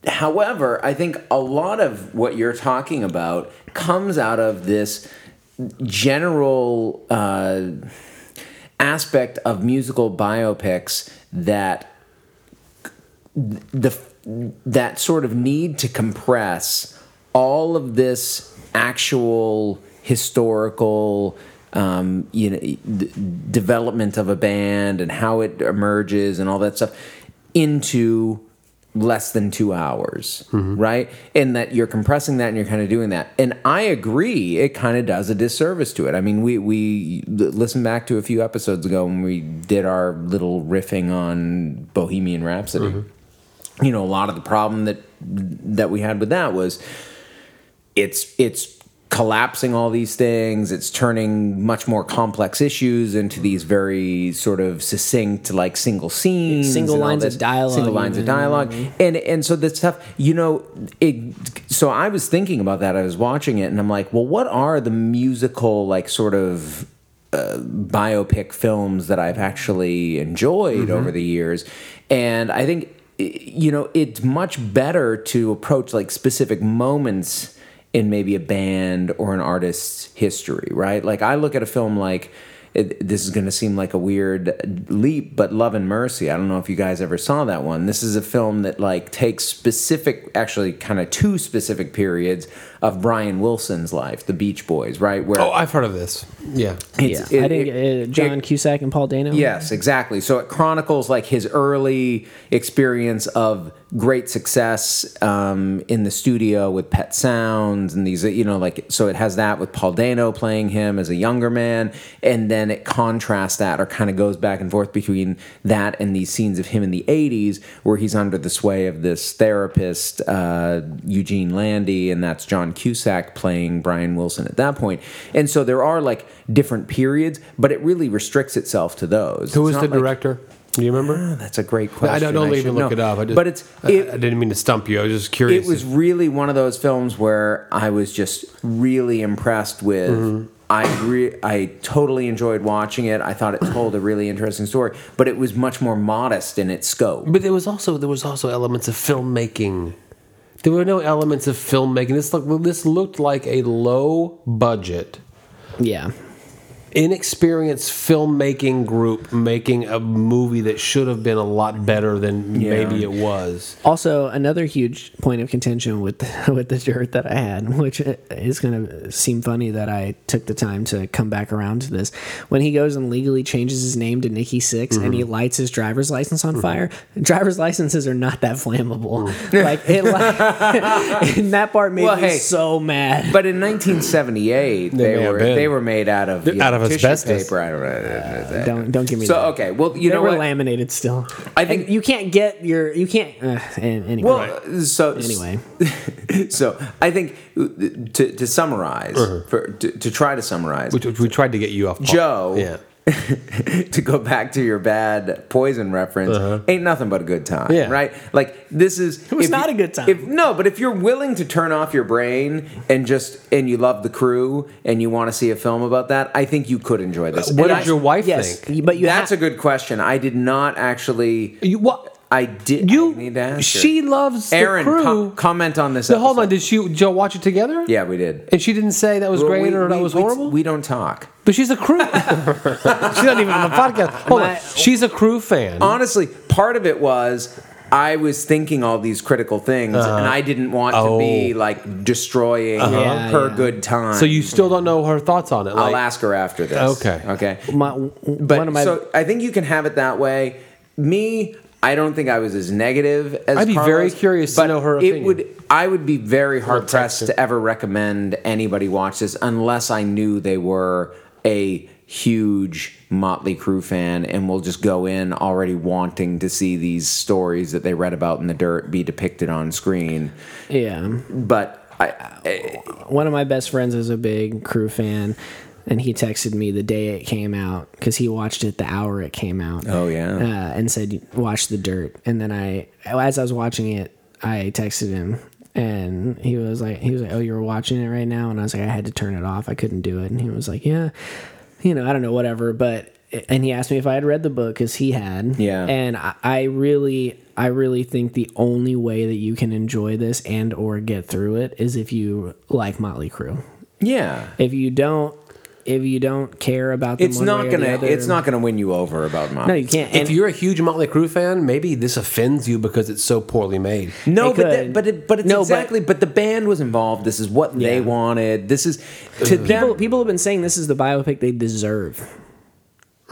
However, I think a lot of what you're talking about comes out of this general uh, aspect of musical biopics that the that sort of need to compress all of this actual historical um, you know d- development of a band and how it emerges and all that stuff into less than two hours mm-hmm. right? And that you're compressing that and you're kind of doing that. And i agree it kind of does a disservice to it. I mean we we listen back to a few episodes ago when we did our little riffing on bohemian rhapsody. Mm-hmm. You know a lot of the problem that that we had with that was it's it's collapsing all these things. It's turning much more complex issues into these very sort of succinct like single scenes Single lines of dialogue single lines of dialogue. And and so this stuff you know it so i was thinking about that. I was watching it and i'm like well what are the musical like sort of uh, biopic films that I've actually enjoyed over the years. And I think you know, it's much better to approach like specific moments in maybe a band or an artist's history, right? Like I look at a film like it, this is going to seem like a weird leap, but Love and Mercy. I don't know if you guys ever saw that one. This is a film that like takes specific, actually, kind of two specific periods of Brian Wilson's life, the Beach Boys, right? Where Oh, I've heard of this. Yeah. it's- yeah, it- I think it- uh, John it- Cusack and Paul Dano. Yes, exactly. So it chronicles like his early experience of great success um, in the studio with Pet Sounds and these, you know, like so it has that with Paul Dano playing him as a younger man, and then it contrasts that or kind of goes back and forth between that and these scenes of him in the '80s where he's under the sway of this therapist uh, Eugene Landy, and that's John Cusack playing Brian Wilson at that point. And so there are like different periods, but it really restricts itself to those. Who was the like- director? Do you remember? that's a great question. I don't, don't I even look know. it up. I just, but it's I, it, I didn't mean to stump you. I was just curious. it was really one of those films where I was just really impressed with. Mm-hmm. I re- I totally enjoyed watching it. I thought it told a really interesting story, but it was much more modest in its scope. But there was also there was also elements of filmmaking. There were no elements of filmmaking. This looked this looked like a low budget, yeah. Inexperienced filmmaking group making a movie that should have been a lot better than Yeah. maybe it was. Also, another huge point of contention with with the dirt that I had, which is going to seem funny that I took the time to come back around to this. When he goes and legally changes his name to Nikki Sixx and Mm-hmm. he lights his driver's license on fire, driver's licenses are not that flammable. Mm. like it, like, and that part made Well, me hey, so mad. But in 1978, they, may have were they were made out of you Out know, of tissue asbestos. paper. I don't know. don't don't give me So that. okay, well you they know were what? laminated still. I think- And you can't get your you can't. Uh, anyway, Well, so anyway, so I think uh, to to summarize, for to, to try to summarize, Which, which we tried to get you off. Joe, Yeah. to go back to your bad poison reference, ain't nothing but a good time, Uh-huh. Yeah. right? Like this is it was not a good time. If, no, but if you're willing to turn off your brain and just and you love the crew and you want to see a film about that, I think you could enjoy this. What And did I- your wife yes, think? but you That's ha- a good question. I did not actually. You, what? I did. You? I need to ask her. she loves Aaron, the crew. com- comment on this. so hold on. episode. Did she? Joe watch it together? Yeah, we did. And she didn't say that was Well, great we- or that was we- horrible. We don't talk. but she's a crew. she's not even on the podcast. Hold on. She's a crew fan. Honestly, part of it was I was thinking all these critical things, uh-huh. and I didn't want to be Oh. like destroying uh-huh. Yeah, her yeah. good time. so you still don't know her thoughts on it. I'll ask her after this. Okay. Okay. my, But one of my so I think you can have it that way. Me, I don't think I was as negative as. I'd be Carlos, very curious to know her opinion. It would. I would be very hard pressed to ever recommend anybody watch this unless I knew they were a huge Motley Crue fan and will just go in already wanting to see these stories that they read about in the dirt be depicted on screen. yeah. But I, I one of my best friends is a big crew fan and he texted me the day it came out because he watched it the hour it came out Oh, yeah. uh, and said watch the dirt. And then i as i was watching it i texted him and he was like he was like oh you were watching it right now? And i was like i had to turn it off. I couldn't do it. And he was like yeah you know i don't know whatever. But and he asked me if i had read the book because he had. Yeah. and I, I really i really think the only way that you can enjoy this and or get through it is if you like motley crue. Yeah. if you don't if you don't care about them It's one not way gonna. the other- It's not gonna win you over about Motley. no you can't If you're a huge Motley Crue fan, maybe this offends you because it's so poorly made. No, It but that, but it, but it's No, exactly. But, the band was involved. This is what they wanted. This is to people, them. people have been saying this is the biopic they deserve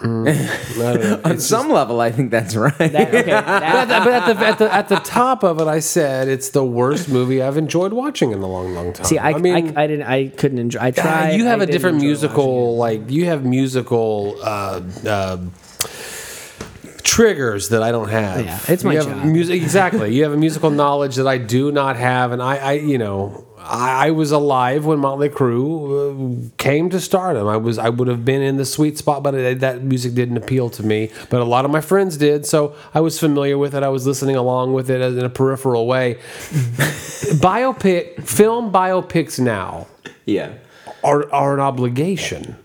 I don't know. On some level, I think that's right. that, okay, but that- at, the, but at the at the at the top of it, I said it's the worst movie I've enjoyed watching in a long, long time. see I, I, mean, I, didn't i couldn't enjoy i tried you have I a different musical, like you have musical uh, uh, triggers that I don't have. Yeah, it's my you have job. Music, exactly. You have a musical knowledge that I do not have, and I, I you know. I I was alive when Motley Crue uh, came to stardom. I was I would have been in the sweet spot, but it, that music didn't appeal to me. But a lot of my friends did, so I was familiar with it. I was listening along with it in a peripheral way. biopic film biopics now yeah. are, are an obligation.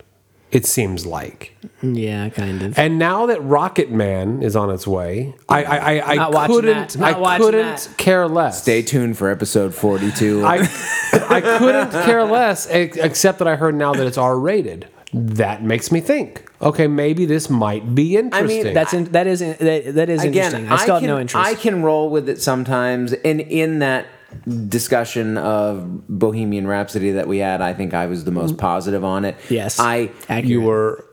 It seems like. Yeah, kind of. And now that Rocket Man is on its way, I I, I, I Not couldn't I couldn't that. care less. Stay tuned for episode 42. I I couldn't care less except that I heard now that it's R rated. That makes me think. Okay, maybe this might be interesting. I mean, that's in, that is in, that, that is Again, interesting. I still have can, no interest. I can roll with it sometimes. And in that discussion of Bohemian Rhapsody that we had, I think I was the most mm. positive on it. yes, I accurate. you were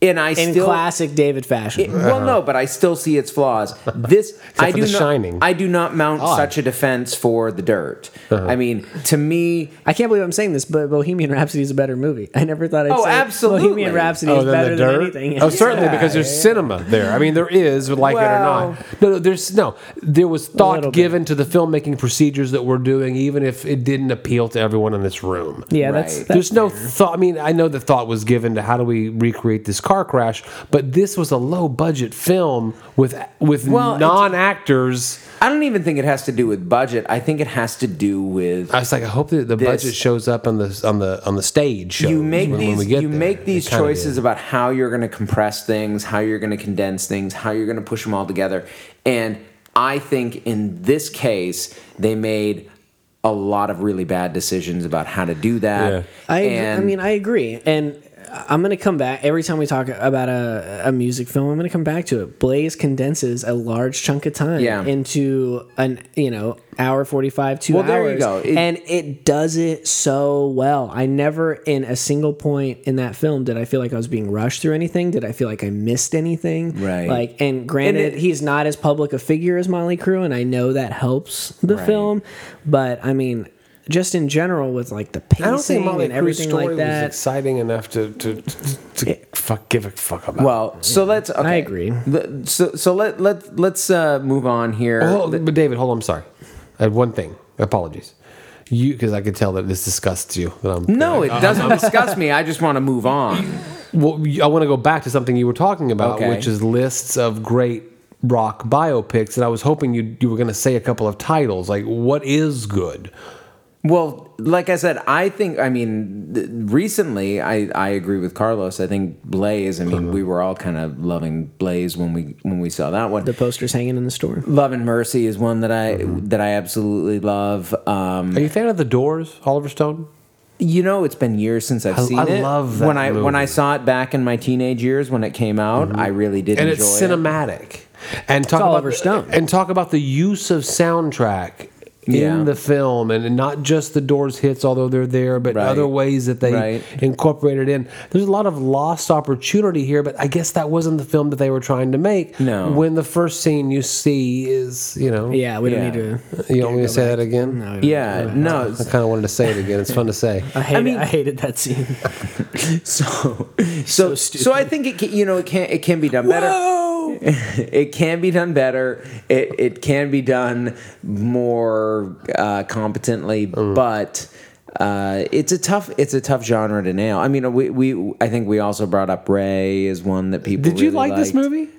and I in still classic David fashion. It- well, no, but I still see its flaws. This I do The not. Shining. I do not mount Odd. such a defense for the dirt. Uh-huh. I mean, to me, I can't believe I'm saying this, but Bohemian Rhapsody is a better movie. I never thought I'd Oh, say absolutely. Bohemian Rhapsody Oh, is better the than anything. Oh, certainly Yeah, because there's yeah. cinema there. I mean, there is, like it or not. No, no, there's no. There was little thought bit. given to the filmmaking procedures that we're doing, even if it didn't appeal to everyone in this room. yeah, Right. that's There's no thought. I mean, I know the thought was given to how do we recreate this car crash, but this was a low budget film with with Well, non actors. I don't even think it has to do with budget. I think it has to do with I was like, I hope that the This- budget shows up on the on the on the stage. Shows you make when, when these we get you there. make these choices did. about how you're going to compress things, how you're going to condense things, how you're going to push them all together. And I think in this case, they made a lot of really bad decisions about how to do that. Yeah. I, I mean, I agree, and I'm going to come back every time we talk about a, a music film. I'm going to come back to it. Blaze condenses a large chunk of time Yeah. into an you know hour 45, two Well, hours, there you go. It- and it does it so well. I never, in a single point in that film, did I feel like I was being rushed through anything. Did I feel like I missed anything? Right. Like, and granted, it- he's not as public a figure as Motley Crue, and I know that helps the Right. film. But I mean. Just in general, with like the pacing I don't think Molly and Crew's everything story like was that. exciting enough to to, to, to fuck, give a fuck about. Well, so let's. Okay. I agree. Le- So so let let let's uh, move on here. Oh, but David, hold on. I'm sorry. I had one thing. Apologies. You, because I could tell that this disgusts you. That I'm, no, it doesn't disgust me. I just want to move on. Well, I want to go back to something you were talking about, Okay. which is lists of great rock biopics. And I was hoping you you were going to say a couple of titles. Like, what is good? Well, like I said, I think I mean th- recently I, I agree with Carlos. I think Blaze. I mean, uh-huh. we were all kind of loving Blaze when we when we saw that one. the posters hanging in the store. Love and Mercy is one that I mm-hmm. that I absolutely love. Um, Are you a fan of The Doors, Oliver Stone? you know, it's been years since I've I- seen I it. love that when I when I saw it back in my teenage years when it came out. Mm-hmm. I really did and enjoy it's it. cinematic. And talk Oliver about Stone. and talk about the use of soundtrack Yeah. in the film, and not just the Doors hits, although they're there, but Right. other ways that they Right. incorporated in. There's a lot of lost opportunity here, but I guess that wasn't the film that they were trying to make. No. when the first scene you see is, you know, Yeah, we don't Yeah. need to. You want me to say that again? No, Yeah, no. I kind of wanted to say it again. It's fun to say. I, hated, I, mean- hated that scene. so so so I think it can, you know it can it can be done better. it can be done better. It it can be done more uh, competently, Mm. but. Uh, it's a tough. It's a tough genre to nail. I mean, we, we. I think we also brought up Ray as one that people. Did you really like this movie?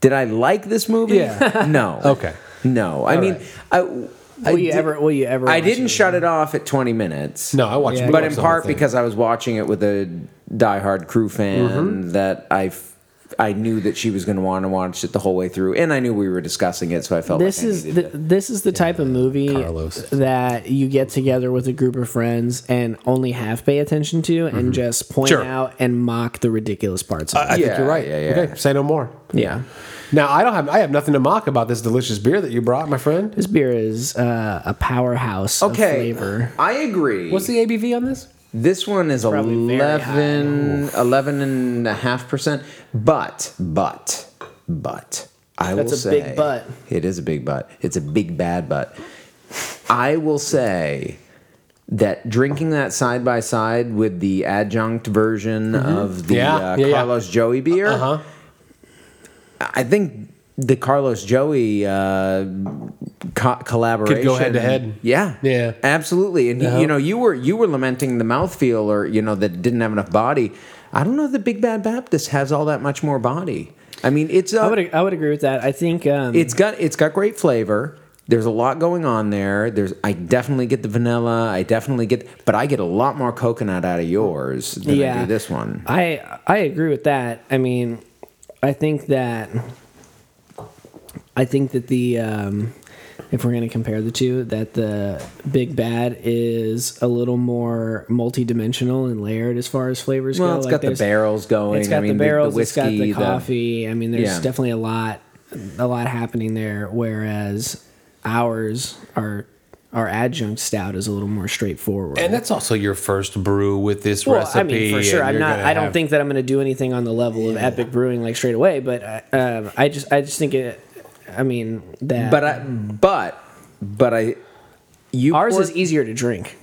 Did I like this movie? Yeah. no. Okay. No. I mean, right. I, I Will you did- ever? Will you ever? I watch didn't it? shut it off at 20 minutes. No, I watched. Yeah. we But watched in part because I was watching it with a diehard crew fan Mm-hmm. that I, f- I knew that she was going to want to watch it the whole way through, and I knew we were discussing it, so I felt This like is needed the, to- this is the type of movie Carlos. that you get together with a group of friends and only half pay attention to, and just point Sure. out and mock the ridiculous parts of I it. think Yeah, you're right. yeah, yeah. Okay, say no more. yeah. Now I don't have. I have nothing to mock about this delicious beer that you brought, my friend. This beer is uh, a powerhouse okay. of flavor. I agree. What's the ABV on this? This one is Probably 11, 11 and a half percent. But, but, but, I That's will a say. big but. It is a big but. It's a big bad but. I will say that drinking that side by side with the adjunct version of the Mm-hmm. Yeah, uh, yeah, yeah. Carlos Joey beer, Uh huh. I think the Carlos Joey uh, co- collaboration Go head to head. Yeah, Yeah. absolutely. And Yeah. you know, you were you were lamenting the mouthfeel, or you know, that didn't have enough body. I don't know if the Big Bad Baptist has all that much more body. I mean, it's uh, I would I would agree with that. I think um, it's got it's got great flavor. there's a lot going on there. There's I definitely get the vanilla. I definitely get, but I get a lot more coconut out of yours than I do this one. I I agree with that. I mean, I think that I think that the um, if we're going to compare the two, that the Big Bad is a little more multi-dimensional and layered as far as flavors Well, go. it's Like, got the barrels going. It's got I mean, the barrels. the, it's got the whiskey, coffee. I mean, there's Yeah. definitely a lot, a lot happening there. Whereas ours, our our adjunct stout, is a little more straightforward. And that's also your first brew with this well, recipe. I mean, for sure. I'm not. I don't have- think that I'm going to do anything on the level of Epic Brewing like straight away. But uh, um, I just, I just think it. I mean that. but I, but but I, you ours poured- is easier to drink.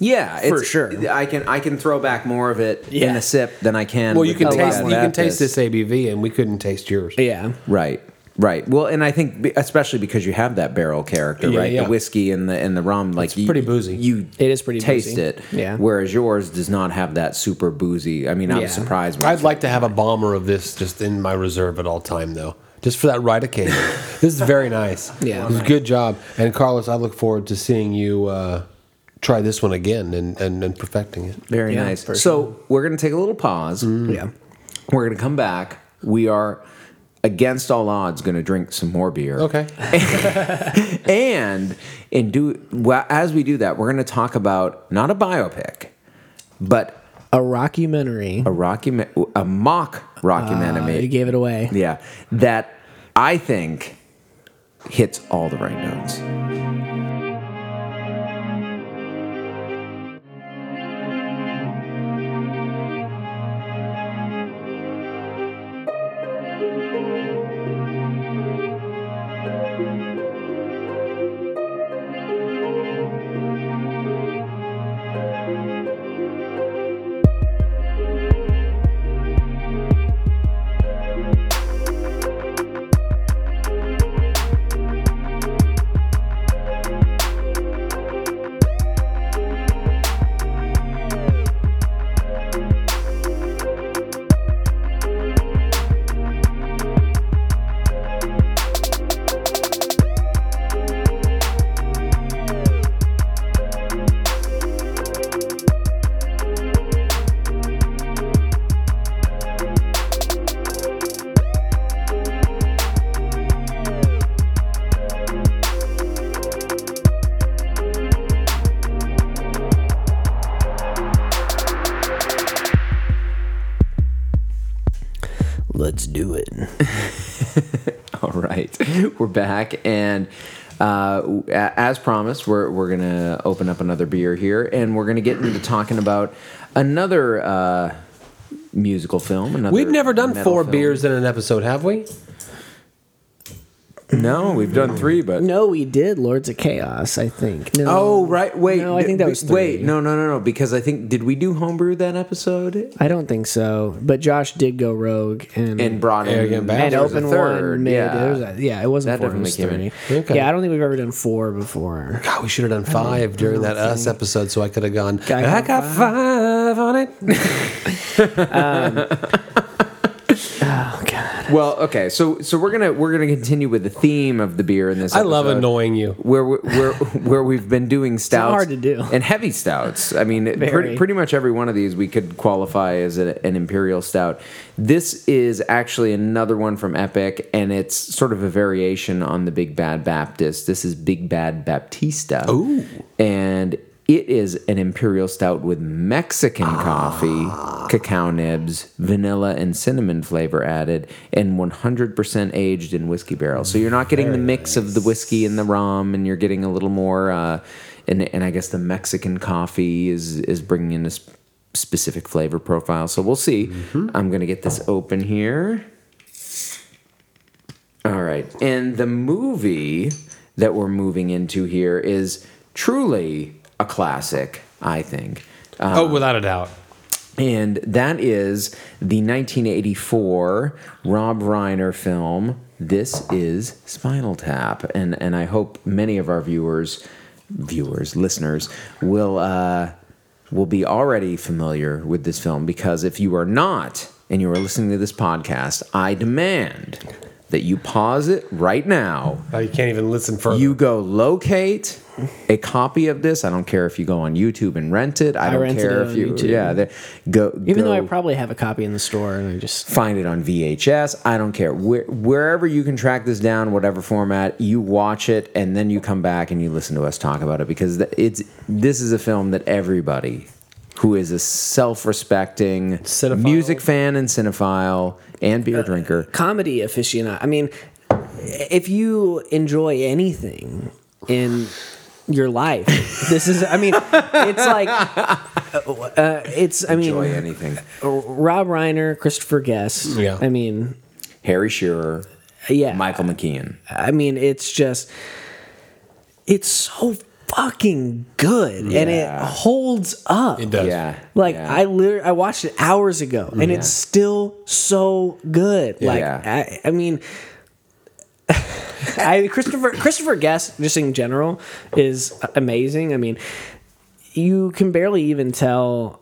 yeah for sure. I can I can throw back more of it in a sip than I can. Well, you can taste. You can taste this ABV, and we couldn't taste yours. Yeah. Right. Right. Well, and I think especially because you have that barrel character, Yeah, right? yeah. The whiskey and the and the rum, like you, pretty boozy. You It is pretty taste boozy. it. Yeah. Whereas yours does not have that super boozy. I mean, I'm Yeah. surprised. I'd like to have a bomber of this just in my reserve at all time, though, just for that right occasion. this is very nice. Yeah. This is good job. And Carlos, I look forward to seeing you uh, try this one again and, and, and perfecting it. very Yeah, nice. for So we're gonna take a little pause. Yeah. We're gonna come back. We are against all odds going to drink some more beer. Okay. and and do well, as we do that, we're going to talk about not a biopic, but A rockumentary. a Rocky a mock Uh, rockumentary. you gave it away. Yeah, that I think hits all the right notes. Back, and uh, as promised, we're we're gonna open up another beer here, and we're gonna get into talking about another uh, musical film. Another We've never done four film. beers in an episode, have we? No, we've done three, but No, we did Lords of Chaos, I think. No. Oh right, wait. No, I think that was three. wait. No, no, no, no. Because I think did we do homebrew that episode I don't think so. But Josh did go rogue and and brought in Arrogant and Bastard. was a open third, one. Made, yeah. there was a- yeah, it wasn't That four. It was definitely three. in. Okay. Yeah, I don't think we've ever done four before. God, we should have done five during that us episode, so I could have gone. Guy I got got five on it. Um, oh god. Well, okay, so so we're gonna we're gonna continue with the theme of the beer in this. I love episode, annoying you. Where we- where where we've been doing stouts, hard to do. and heavy stouts. I mean, pretty Very. pretty much every one of these we could qualify as a, an imperial stout. This is actually another one from Epic, and it's sort of a variation on the Big Bad Baptist. This is Big Bad Baptista. Ooh. and it is an imperial stout with Mexican coffee, cacao nibs, vanilla, and cinnamon flavor added, and 100% aged in whiskey barrels. So you're not getting the mix of the whiskey and the rum, and you're getting a little more. Uh, and and I guess the Mexican coffee is is bringing in a sp- specific flavor profile. So we'll see. I'm gonna get this open here. All right. And the movie that we're moving into here is truly a classic, I think. Uh, oh, without a doubt. and that is the 1984 Rob Reiner film. This is Spinal Tap, and and I hope many of our viewers, viewers, listeners will uh, will be already familiar with this film because if you are not and you are listening to this podcast, I demand that you pause it right now. Oh, you can't even listen for You go locate a copy of this. I don't care if you go on YouTube and rent it. I, don't care if you YouTube. yeah. there- Go Even though I probably have a copy in the store and I just find it on VHS. I don't care. Where, wherever you can track this down, whatever format, you watch it and then you come back and you listen to us talk about it because it's this is a film that everybody who is a self-respecting Cinephile. music fan and cinephile and beer uh, drinker. comedy aficionado. I mean, if you enjoy anything in your life, this is. I mean, it's like uh, it's. I mean, Enjoy anything. Rob Reiner, Christopher Guest. Yeah. I mean, Harry Shearer, yeah. Michael McKean. I mean, it's just. It's so fucking good, and it holds up. it does. Yeah. Like yeah. I literally I watched it hours ago and Yeah. it's still so good. Like Yeah. I, I mean I Christopher Christopher Guest just in general is amazing. I mean you can barely even tell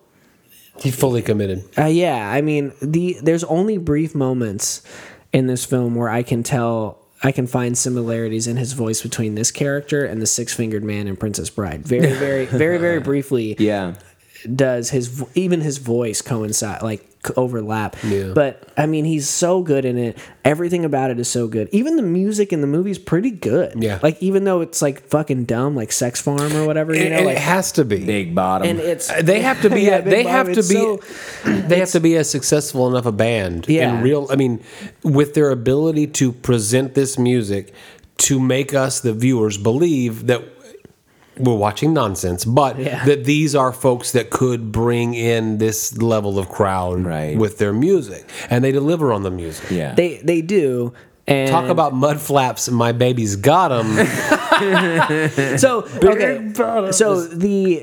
He fully committed. uh, yeah, I mean the there's only brief moments in this film where I can tell I can find similarities in his voice between this character and the six-fingered man in Princess Bride. Very very very very briefly yeah. does his even his voice coincide like overlap Yeah. but i mean he's so good in it everything about it is so good even the music in the movie is pretty good Yeah. like even though it's like fucking dumb like sex farm or whatever you And, know and like it has to be. Big bottom. and it's uh, they have to be. Yeah, they Big have to it's be. so- they have to be a successful enough a band. Yeah. In real. I mean, with their ability to present this music to make us the viewers believe that we're watching nonsense, but Yeah. that these are folks that could bring in this level of crowd Right. with their music, and they deliver on the music. yeah. they they do and Talk about mud flaps. My baby's got them. so okay so the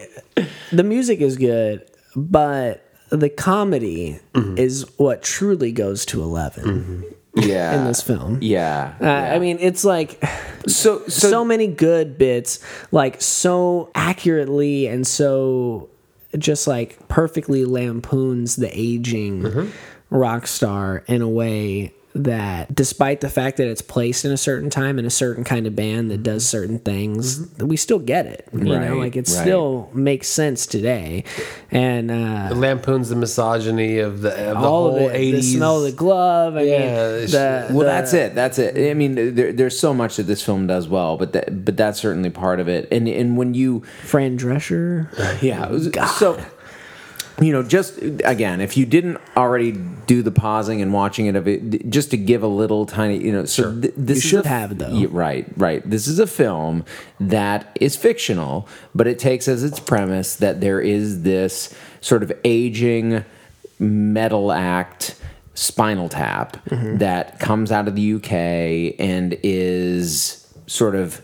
the music is good but the comedy Mm-hmm. is what truly goes to 11 yeah. in this film Yeah. uh, i mean it's like so so, so, many good bits, like so accurately and so just like perfectly lampoons the aging rock star in a way that despite the fact that it's placed in a certain time in a certain kind of band that does certain things we still get it you know like it right. still makes sense today and uh lampoons the misogyny of the, of the all whole of it eighties. the smell of the glove i Yeah, mean the, well, the- that's it. That's it. I mean, there, there's so much that this film does well, but that, but that's certainly part of it. And and when you, fran drescher yeah, it was- so you know, just again, if you didn't already do the pausing and watching it of it, just to give a little tiny, you know, so th- this You is should a- have, though. Yeah, right, right. This is a film that is fictional, but it takes as its premise that there is this sort of aging metal act spinal tap mm-hmm. that comes out of the UK and is sort of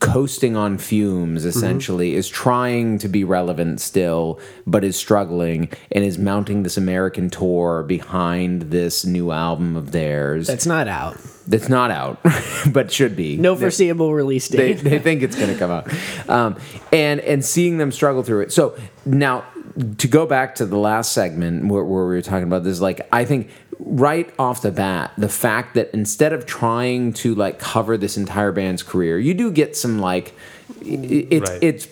coasting on fumes essentially is trying to be relevant still but is struggling and is mounting this American tour behind this new album of theirs. That's not out. That's not out but should be. No foreseeable release they, date. they think it's going to come out. Um, and and seeing them struggle through it. So now to go back to the last segment where, where we were talking about this like i think right off the bat the fact that instead of trying to like cover this entire band's career you do get some like it's Right. it's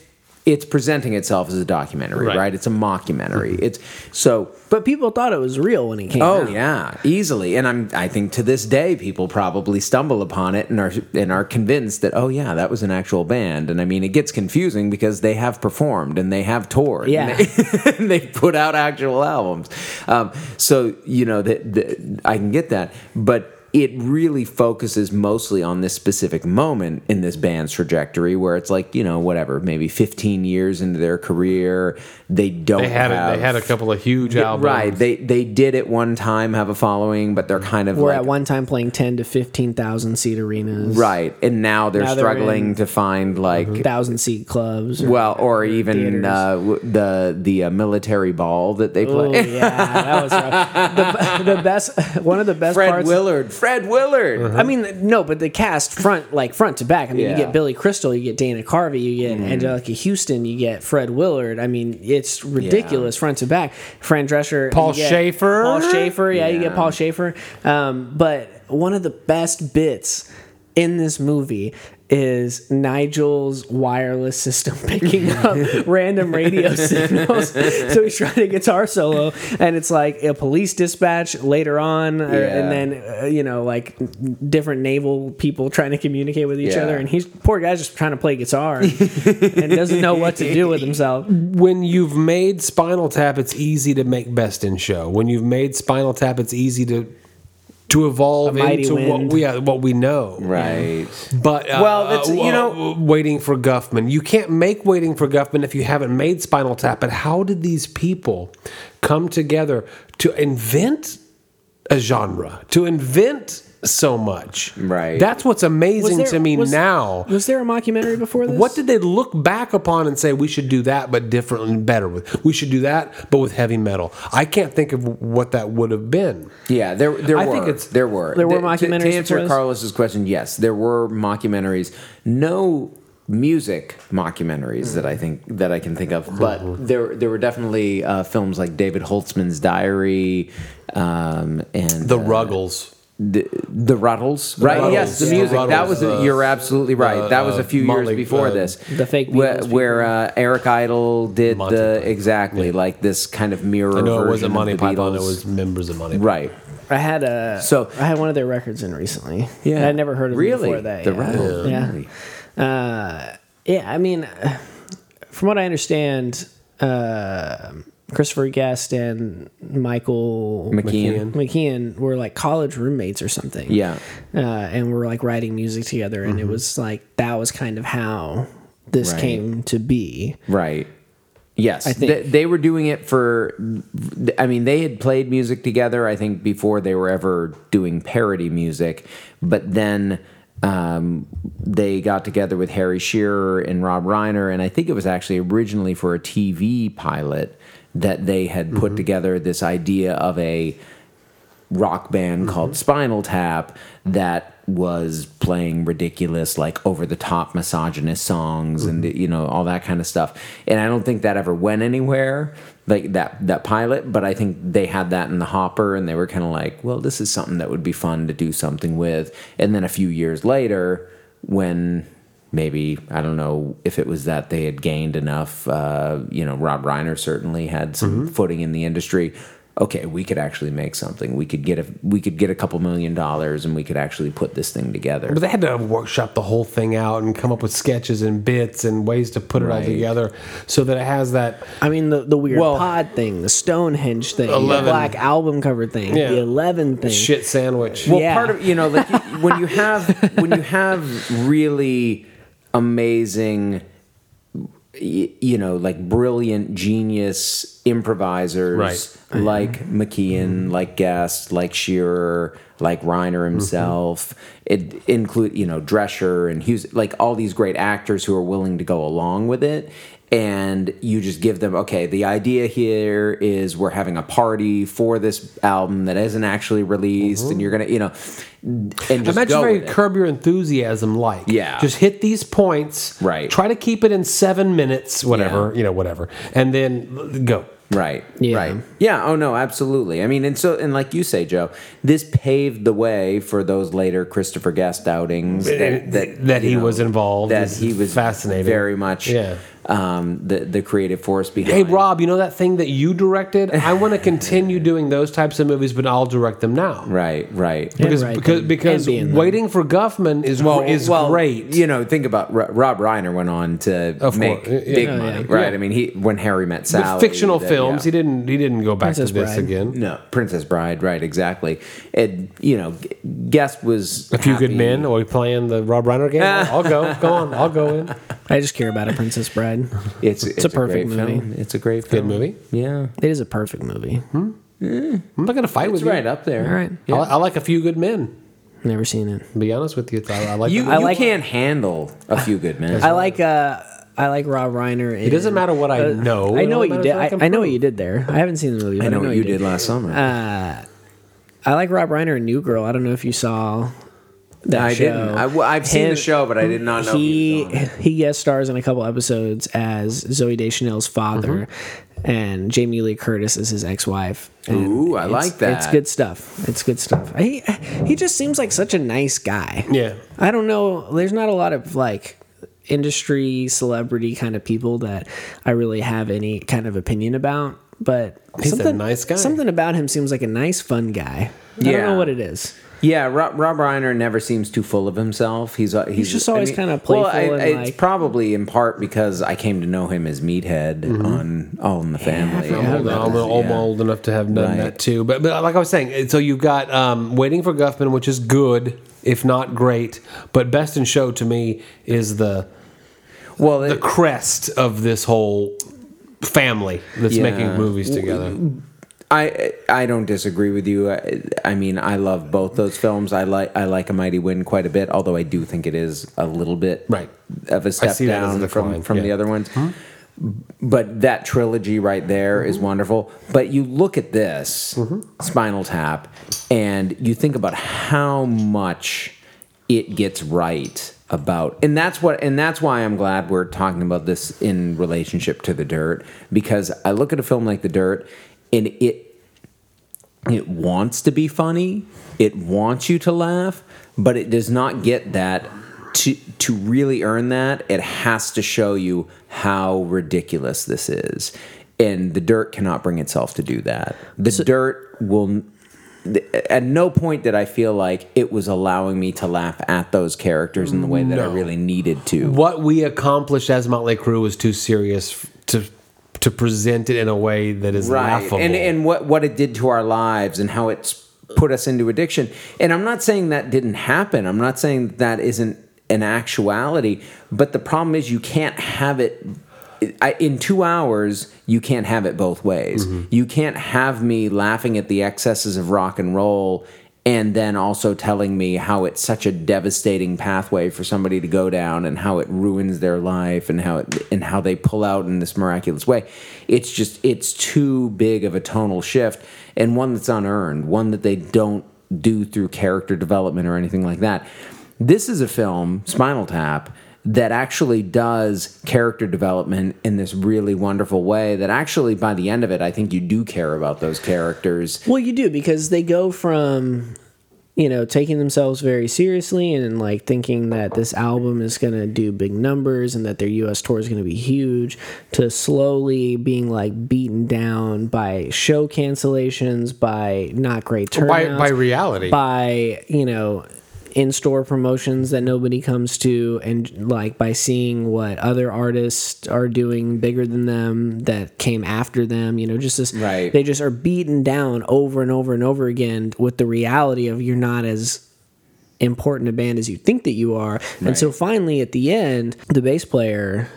it's presenting itself as a documentary right, Right. it's a mockumentary it's so But people thought it was real when he came Oh out. yeah, easily. And I'm I think to this day people probably stumble upon it and are and are convinced that oh yeah, that was an actual band. And I mean it gets confusing because they have performed and they have toured. Yeah. And they, and they've put out actual albums. Um, so you know that that- I can get that, but it really focuses mostly on this specific moment in this band's trajectory where it's like you know whatever maybe 15 years into their career they don't They had have a, they had a couple of huge yeah, albums. Right. They they did at one time have a following, but they're kind of We're like at one time playing ten to fifteen thousand seat arenas, right, and now they're Now they're struggling to find like Thousand seat clubs. Or, well, or even uh, the the uh, military ball that they oh play. yeah, that was rough. The, the best, one of the best Fred parts. Willard, Fred Fred Willard. I mean, no, but the cast front, like front to back. I mean, Yeah. You get Billy Crystal, you get Dana Carvey, you get Anjelica Huston, you get Fred Willard. I mean, it's ridiculous front to back. Fran Drescher, Paul Shaffer? Paul Shaffer, yeah, you get Paul Shaffer. Um, but one of the best bits in this movie is Nigel's wireless system picking up random radio signals. so he's trying a guitar solo, and it's like a police dispatch later on, or- Yeah. and then uh, you know like different naval people trying to communicate with each Yeah. other, and he's poor guy's just trying to play guitar and doesn't know what to do with himself. when you've made Spinal Tap, it's easy to make Best in Show. When you've made Spinal Tap, it's easy to to evolve A mighty into what we uh, what we know. Right. But uh, Well, it's- uh, you know- uh, waiting for Guffman. You can't make waiting for Guffman if you haven't made Spinal Tap. But how did these people come together to invent a genre? To invent so much? Right. That's what's amazing there- to me was- now. Was there a mockumentary before this? What did they look back upon and say we should do that, but different and better? With we should do that, but with heavy metal. I can't think of what that would have been. Yeah, there there I were. think it's- there were. There were To- to- mockumentaries To, answer? Carlos's question, yes, there were mockumentaries. No music mockumentaries that I think that I can think of, but there there were definitely uh, films like David Holzman's Diary um, and The uh, Ruggles. The, the Rutles, right? Rutles, yes, the yeah. music. that was. uh, you're absolutely right. that was a few Motley, years before uh, this. The fake where, Beatles where uh, Eric Idle did Monty the Python. exactly like this kind of mirror. I know it version wasn't of Monty Python. It was members of Monty. Python. right. I had a So- I had one of their records in recently. Yeah, I'd never heard of really them before that. the yeah. Rutles. Yeah. Uh, yeah, I mean, uh, from what I understand, uh, Christopher Guest and Michael McKean. McKean were like college roommates or something. Yeah. uh, and we're like writing music together, and it was like that was kind of how this Right. came to be. Right. Yes, I think- they, they were doing it for. I mean, they had played music together. I think before they were ever doing parody music, but then um, they got together with Harry Shearer and Rob Reiner, and I think it was actually originally for a TV pilot that they had put mm-hmm. together this idea of a rock band mm-hmm. called Spinal Tap that was playing ridiculous, like over the top misogynist songs and mm-hmm. you know all that kind of stuff. And I don't think that ever went anywhere, like that that pilot. But I think they had that in the hopper, and they were kind of like, well, this is something that would be fun to do something with. And then a few years later, when maybe I don't know if it was that they had gained enough. Uh, you know, Rob Reiner certainly had some footing in the industry. Okay, we could actually make something. We could get a we could get a couple million dollars, and we could actually put this thing together. But they had to workshop the whole thing out and come up with sketches and bits and ways to put it all together so that it has that. I mean, the, the weird Well- pod thing, the Stonehenge thing, Eleven. the black album cover thing, Yeah. the Eleven thing. Shit sandwich. Well, Yeah. part of you know, like you- when you have when you have really amazing, you know, like brilliant genius improvisers Right. Oh, like McKean, mm-hmm. like Guest, like Shearer, like Reiner mm-hmm. himself. It include you know Drescher and Hughes, like all these great actors who are willing to go along with it. And you just give them okay. The idea here is we're having a party for this album that isn't actually released, and mm-hmm. you're gonna, you know, and just Imagine go very with it. curb your enthusiasm like. Yeah. Just hit these points. Right. Try to keep it in seven minutes, whatever, Yeah. you know, whatever. And then go. Right. Yeah. Right. Yeah. Oh no, absolutely. I mean, and so and like you say, Joe, this paved the way for those later Christopher Guest outings that that, That you he was involved That is he was fascinating. Very much. Yeah. Um, the the creative force behind. Hey, Rob, you know that thing that you directed? I want to continue doing those types of movies, but I'll direct them now. Right. Right. Because write because, them. because And be in them. waiting for Guffman is well, is great. You know, think about Ro- Rob Reiner went on to Of make course. Yeah. big Oh, money, yeah. right? Yeah. I mean, he when Harry met Sally, But fictional that- films, yeah. he didn't he didn't go back Princess to this Bride. again. No, Princess Bride, right? Exactly. And you know, Guest was A few good men. Are we playing the Rob Reiner game? I'll go. Go on. I'll go in. I just care about a Princess Bride. It's, it's, a perfect great movie. Film. It's a great Good movie. Yeah, It is a perfect movie. I'm not going to fight it's with right you. up there. All right. I, I like a few good men. Never seen it. To be honest with you, I, I like. You, the- I like- can't handle a few good men. I like uh I like Rob Reiner. it doesn't matter what I know. I know what you did. I, I know what you did there. I haven't seen the movie. But I know what you did last summer. Uh, I like Rob Reiner in New Girl. I don't know if you saw I show. didn't. I, well, I've seen the show, but I did not know he he he guest stars in a couple episodes as Zooey Deschanel's father, Mm-hmm. and Jamie Lee Curtis is his ex-wife. And Ooh, I like that. It's good stuff. It's good stuff. He he just seems like such a nice guy. Yeah. I don't know. There's not a lot of like industry celebrity kind of people that I really have any kind of opinion about. But He's a nice guy. Something about him seems like a nice, fun guy. I don't know what it is. Yeah, Rob, Rob Reiner never seems too full of himself. He's uh, he's, just always kinda Well, I- playful and, it's like- probably in part because I came to know him as Meathead on All in the Family. forgot I'm old, about I'm that, old, Yeah. old enough to have done Right. that too. But, but like I was saying, so you've got um, Waiting for Guffman, which is good, if not great. But Best in Show to me is the Well, the it- crest of this whole family that's Yeah. making movies together. I I don't disagree with you. I, I mean, I love both those films. I like I like A Mighty Wind quite a bit, although I do think it is a little bit Right. of a step down from from the other ones. But that trilogy right there is wonderful. But you look at this Spinal Tap, and you think about how much it gets right about and that's what and that's why I'm glad we're talking about this in relationship to the dirt because I look at a film like the dirt and it it wants to be funny it wants you to laugh but it does not get that to to really earn that it has to show you how ridiculous this is. And the dirt cannot bring itself to do that. The dirt will at no point did I feel like it was allowing me to laugh at those characters in the way that I really needed to. What we accomplished as Motley Crue was too serious to to present it in a way that is laughable. and and what what it did to our lives and how it's put us into addiction. And I'm not saying that didn't happen. I'm not saying that isn't an actuality. But the problem is you can't have it. I, in two hours, you can't have it both ways. Mm-hmm. You can't have me laughing at the excesses of rock and roll and then also telling me how it's such a devastating pathway for somebody to go down and how it ruins their life and how it and how they pull out in this miraculous way. It's just it's too big of a tonal shift and one that's unearned one that they don't do through character development or anything like that. This is a film spinal tap that actually does character development in this really wonderful way that actually by the end of it i think you do care about those characters Well, you do because they go from you know taking themselves very seriously and like thinking that this album is going to do big numbers and that their US tour is going to be huge to slowly being like beaten down by show cancellations, by not great by, by reality. by you know in-store promotions that nobody comes to and like by seeing what other artists are doing bigger than them that came after them you know just this Right. they just are beaten down over and over and over again with the reality of you're not as important a band as you think that you are and so finally at the end the bass player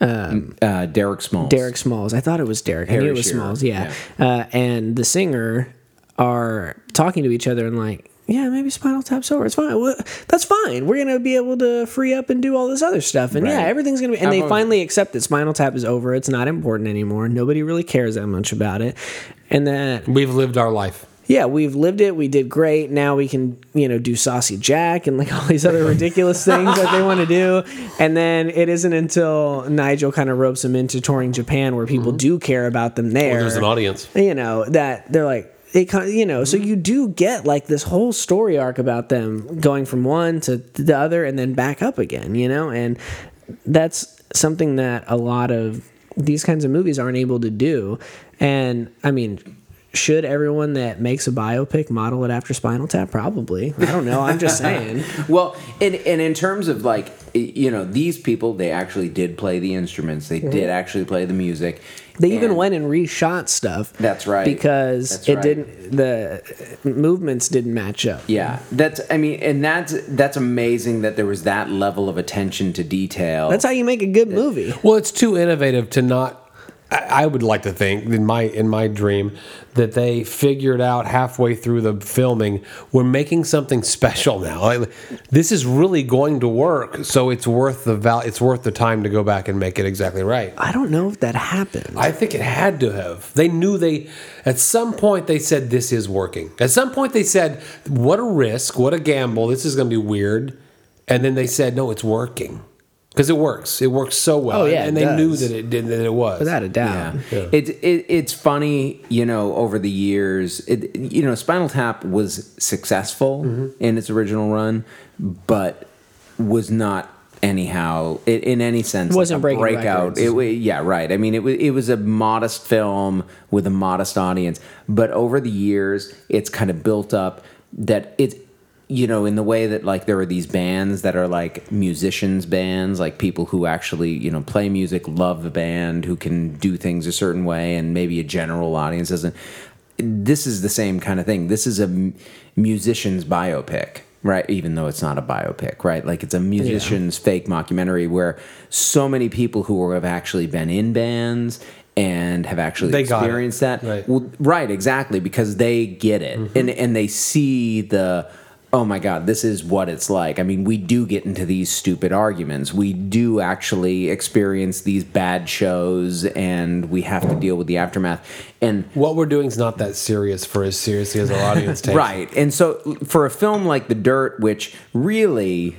uh, derek smalls Derek Smalls. I thought it was Derek. I knew it was Shearer, Smalls. Yeah. Uh, and the singer are talking to each other and like, yeah, maybe Spinal Tap's over. It's fine. Well, that's fine. We're gonna be able to free up and do all this other stuff. And yeah, everything's gonna be. And they I've always- finally accept that Spinal Tap is over. It's not important anymore. Nobody really cares that much about it. And that We've lived our life. yeah, we've lived it. We did great. Now we can, you know, do Saucy Jack and like all these other ridiculous things that they want to do. And then it isn't until Nigel kind of ropes them into touring Japan where people mm-hmm. do care about them there. There's an audience. You know, that they're like, it kind of, you know, so mm-hmm. you do get like this whole story arc about them going from one to the other and then back up again, you know? And that's something that a lot of these kinds of movies aren't able to do. And I mean, should everyone that makes a biopic model it after Spinal Tap? Probably. I don't know. I'm just saying. Well, and, and in terms of like, you know, these people, they actually did play the instruments. They mm-hmm. did actually play the music. They even And- went and reshot stuff. That's right. Because That's it right. didn't. The movements didn't match up. Yeah, that's. I mean, and that's that's amazing that there was that level of attention to detail. That's how you make a good movie. Well, it's too innovative to not I would like to think in my in my dream that they figured out halfway through the filming we're making something special now. Like, this is really going to work, so it's worth the val- It's worth the time to go back and make it exactly right. I don't know if that happened. I think it had to have. They knew they, at some point, they said, this is working. At some point, they said, what a risk, what a gamble, this is going to be weird. And then they said, no, it's working. Because it works. It works so well. Oh, yeah, And it they knew that it did, that it was. Without a doubt. Yeah. It, it, it's funny, you know, over the years, it, you know, Spinal Tap was successful Mm-hmm. in its original run, but was not anyhow in, in any sense it Wasn't like a breaking breakout. records. It, wa- yeah, right. I mean, it was it was a modest film with a modest audience, but over the years, it's kind of built up that it's you know in the way that like there are these bands that are like musicians bands like people who actually you know play music love the band who can do things a certain way and maybe a general audience doesn't this is the same kind of thing. This is a musician's biopic right? Even though it's not a biopic right? Like it's a musician's fake mockumentary where so many people who have actually been in bands and have actually They experienced that Right. well, right, exactly, because they get it. Mm-hmm. And and they see the oh my god, this is what it's like. I mean, we do get into these stupid arguments. We do actually experience these bad shows and we have to deal with the aftermath. And what we're doing is not that serious for as seriously as our audience takes. Right. And so for a film like The Dirt, which really,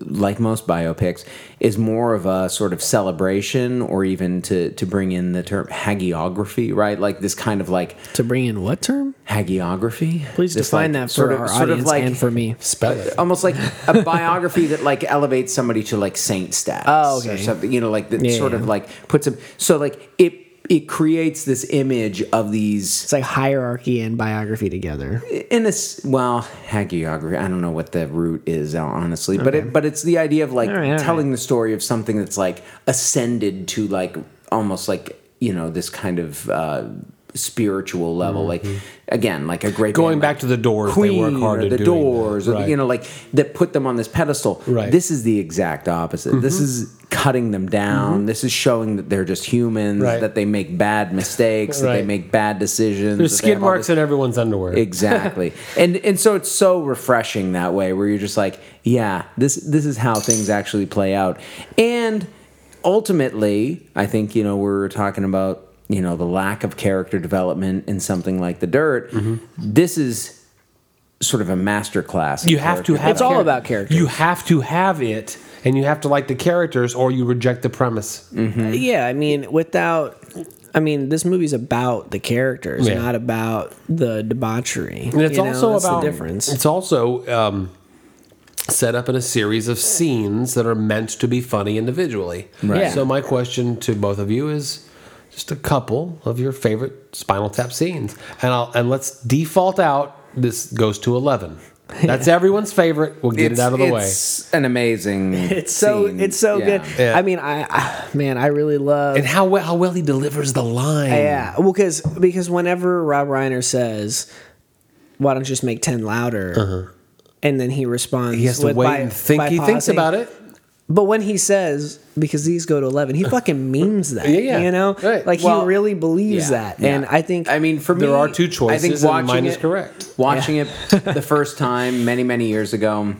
like most biopics, is more of a sort of celebration or even to, to bring in the term hagiography, right? Like this kind of like To bring in what term? hagiography. Please This, define like, that for our audience and for me. Spell it. almost like a biography that like elevates somebody to like saint status Oh, okay. or something you know like that Yeah, sort yeah. of like puts them so like it it creates this image of these It's like hierarchy and biography together. in this well hagiography. I don't know what the root is honestly but it but it's the idea of like All right, telling the story of something that's like ascended to like almost like you know this kind of uh spiritual level like again like a great Mm-hmm. Going band back like to the Doors, they work hard or the doors that. or Right. you know like that put them on this pedestal Right. Mm-hmm. this is the exact opposite this is cutting them down this is showing that they're just humans Right. that they make bad mistakes that they make bad decisions There's skid marks in everyone's underwear. exactly and and so it's so refreshing that way where you're just like yeah this this is how things actually play out and ultimately i think you know we're talking about you know the lack of character development in something like the dirt this is sort of a master class You have to have. It's all about characters. You have to have it, and you have to like the characters, or you reject the premise. Mm-hmm. Yeah, I mean, without. I mean, this movie's about the characters, Yeah. not about the debauchery. And it's You know, also that's about the difference. It's also um, set up in a series of scenes that are meant to be funny individually. Right. Yeah. So my question to both of you is just a couple of your favorite Spinal Tap scenes, and I'll and let's default out. This goes to eleven. That's everyone's favorite. We'll get it's, it out of the way. it's an amazing It's so scene. it's so Yeah. good. Yeah. I mean, I, I man, I really love. And how well how well he delivers the line. yeah, well, because because whenever Rob Reiner says, "Why don't you just make ten louder?" and then he responds, Uh-huh. He has to with wait by- and think. by He thinks about it. But when he says, "Because these go to 11, he fucking means that. Yeah, yeah. You know, Right. like Well, he really believes yeah, that, yeah. and I think I mean, for me, There are two choices, I think watching mine is correct. Watching it the first time, many many years ago,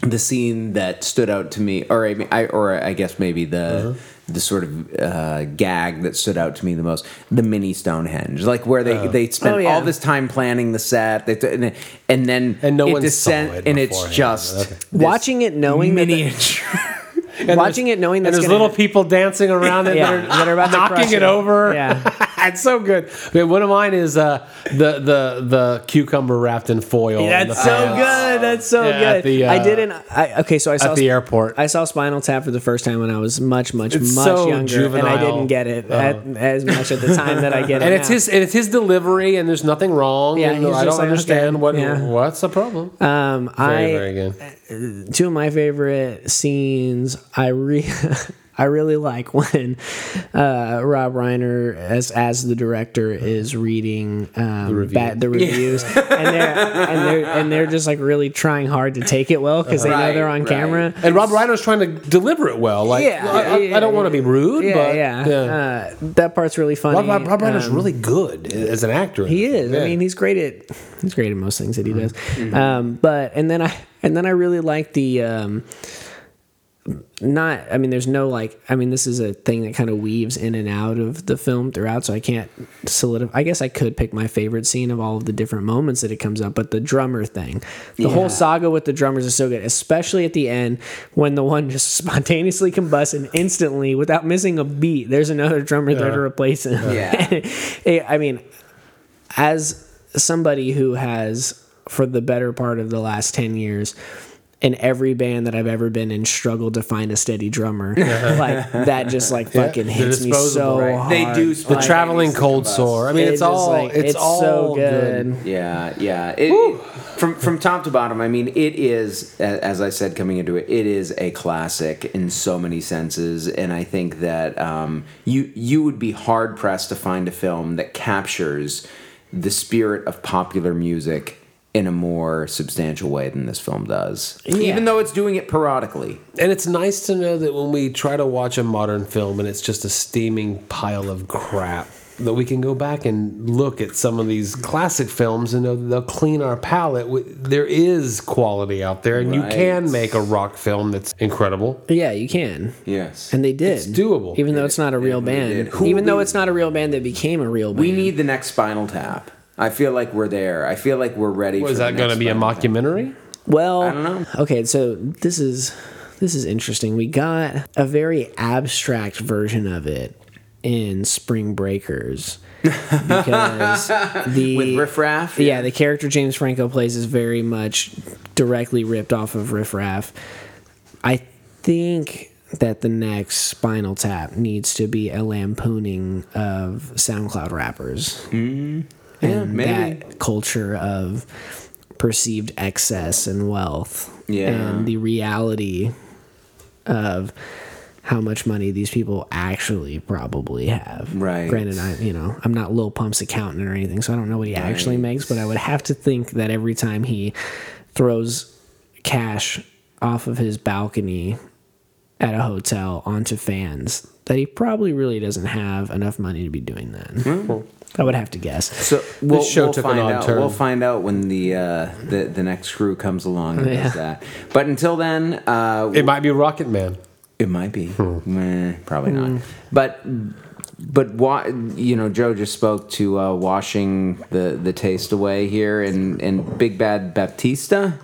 the scene that stood out to me, or I, mean, I or I guess maybe the Uh-huh. The sort of uh, gag that stood out to me the most, the mini Stonehenge, like where they they spent Oh, yeah. all this time planning the set, they, and, and then And no it one saw it and it's just Okay. Watching it knowing that miniature. And Watching there's- it knowing and that's there's little hap- people dancing around it Yeah, that, are, that are about to knocking crush it it. over. Yeah. it's so good. I mean, one of mine is uh, the the the cucumber wrapped in foil. That's so good. That's so Yeah, good. the, I uh, didn't. I, okay, so I saw At the airport. I saw Spinal Tap for the first time when I was much, much, It's much so younger, and I didn't get it at, as much at the time that I get it. and it's his and it's his delivery, and there's nothing wrong. Yeah, and I don't like, understand okay, what yeah. what's the problem. Um, Very I very good. two of my favorite scenes. I re I really like when uh, Rob Reiner, as as the director, is reading um, the, review. the reviews, and they're and they're and they're just like really trying hard to take it well because they know they're on right. camera. And Rob Reiner's trying to deliver it well. Like, Yeah, I, I- yeah, I don't want to be rude, Yeah, but yeah. Uh, that part's really funny. Rob, Rob, Rob Reiner's Um, really good as an actor. He is. Yeah. I mean, he's great at he's great at most things that he does. Mm-hmm. Um, but and then I and then I really like the um, not. I mean, there's no like. I mean, this is a thing that kind of weaves in and out of the film throughout. So I can't solidify. I guess I could pick my favorite scene of all of the different moments that it comes up. But the drummer thing, the whole saga with the drummers is so good, especially at the end when the one just spontaneously combusts and instantly, without missing a beat, there's another drummer there to replace him. Yeah. I mean, as somebody who has for the better part of the last 10 years in every band that I've ever been in struggled to find a steady drummer like that just like fucking they're hits me so right. hard. They do the Like, traveling cold sore. I mean, it's, just, all like, it's, all so good. Yeah, yeah. It, it- from from top to bottom, I mean, it is as I said coming into it, it is a classic in so many senses, and I think that um, you you would be hard pressed to find a film that captures the spirit of popular music in a more substantial way than this film does. Even though it's doing it periodically. And it's nice to know that when we try to watch a modern film and it's just a steaming pile of crap, that we can go back and look at some of these classic films and know that they'll clean our palate. There is quality out there, and you can make a rock film that's incredible. Yeah, you can. Yes. And they did. It's doable. Even though it's not a real they band. did. Who Even though it's not a real band that became a real band. we need the next Spinal Tap. I feel like we're there. I feel like we're ready. Was that going to be a Spinal Tap. mockumentary? Well, I don't know. Okay, so this is this is interesting. We got a very abstract version of it in Spring Breakers because the With Riff Raff? Yeah, the character James Franco plays is very much directly ripped off of Riff Raff. I think that the next Spinal Tap needs to be a lampooning of SoundCloud rappers hmm. Yeah, and maybe. that culture of perceived excess and wealth Yeah. and the reality of how much money these people actually probably have. Right. Granted, I you know I'm not Lil Pump's accountant or anything, so I don't know what he actually makes, but I would have to think that every time he throws cash off of his balcony at a hotel onto fans, that he probably really doesn't have enough money to be doing that. Hmm. I would have to guess. So we'll, show we'll took an find odd out. turn. We'll find out when the uh, the the next crew comes along and Yeah. does that. But until then, uh, It might be Rocket Man. it might be. Hmm. Meh, probably not. But but wa- you know, Joe just spoke to uh, washing the the taste away here and and Big Bad Baptista.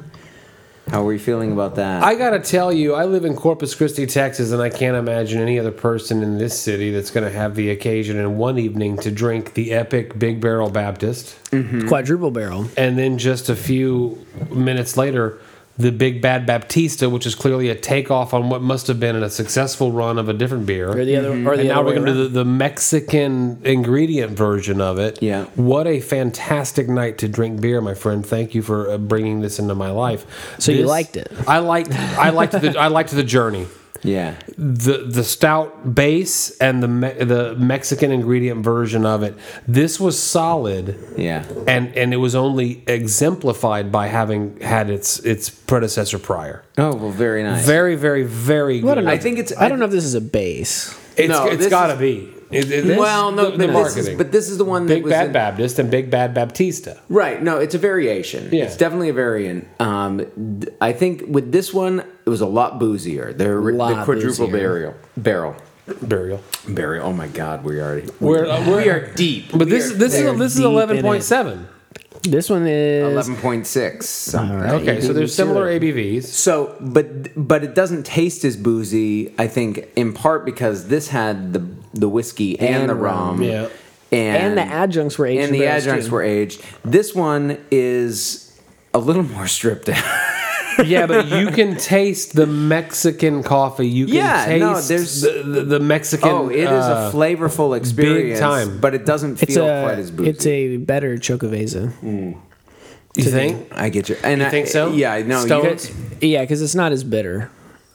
How are you feeling about that? I gotta tell you, I live in Corpus Christi, Texas, and I can't imagine any other person in this city that's gonna have the occasion in one evening to drink the epic Big Barrel Baptist, mm-hmm. Quadruple barrel. and then just a few minutes later, the Big Bad Baptista, which is clearly a takeoff on what must have been a successful run of a different beer. Or the other, or the and now we're going to do the, the Mexican ingredient version of it. Yeah. What a fantastic night to drink beer, my friend. Thank you for uh, bringing this into my life. So you liked it? I liked. I liked the. I liked the journey. Yeah. The the stout base and the me, the Mexican ingredient version of it. This was solid. Yeah. And and it was only exemplified by having had its its predecessor prior. Oh well, very nice. Very very very. I good. know. I think it's- I don't know if this is a base. It's, No, it's this got to is- be. It, it- well, no, the, but the this is marketing. but this is the one that Big was Bad in- Baptist and Big Bad Baptista. Right. No, it's a variation. Yeah. It's definitely a variant. Um, d- I think with this one, it was a lot boozier. The, the Lot quadruple boozier. barrel. Barrel. Burial. Barrel. Oh my God, we already. We're, uh, we're, we are deep. But this this is they're this is deep in eleven point seven. This one is eleven point six. Something. Okay, so there's similar ABVs. So, but but it doesn't taste as boozy. I think in part because this had the the whiskey and, And the rum. rum. Yeah. And, and the adjuncts were aged. and in the barrels, adjuncts too. were aged. This one is a little more stripped down. Yeah, but you can taste the Mexican coffee. You can Yeah, taste no, there's- the, the, the Mexican. Oh, it is uh, a flavorful experience, Big time. but it doesn't It's feel a quite as boozy. it's a better Chocoveza. You think? I get you. And You I, think so? Yeah, no, you Stones? Yeah, because it's not as bitter.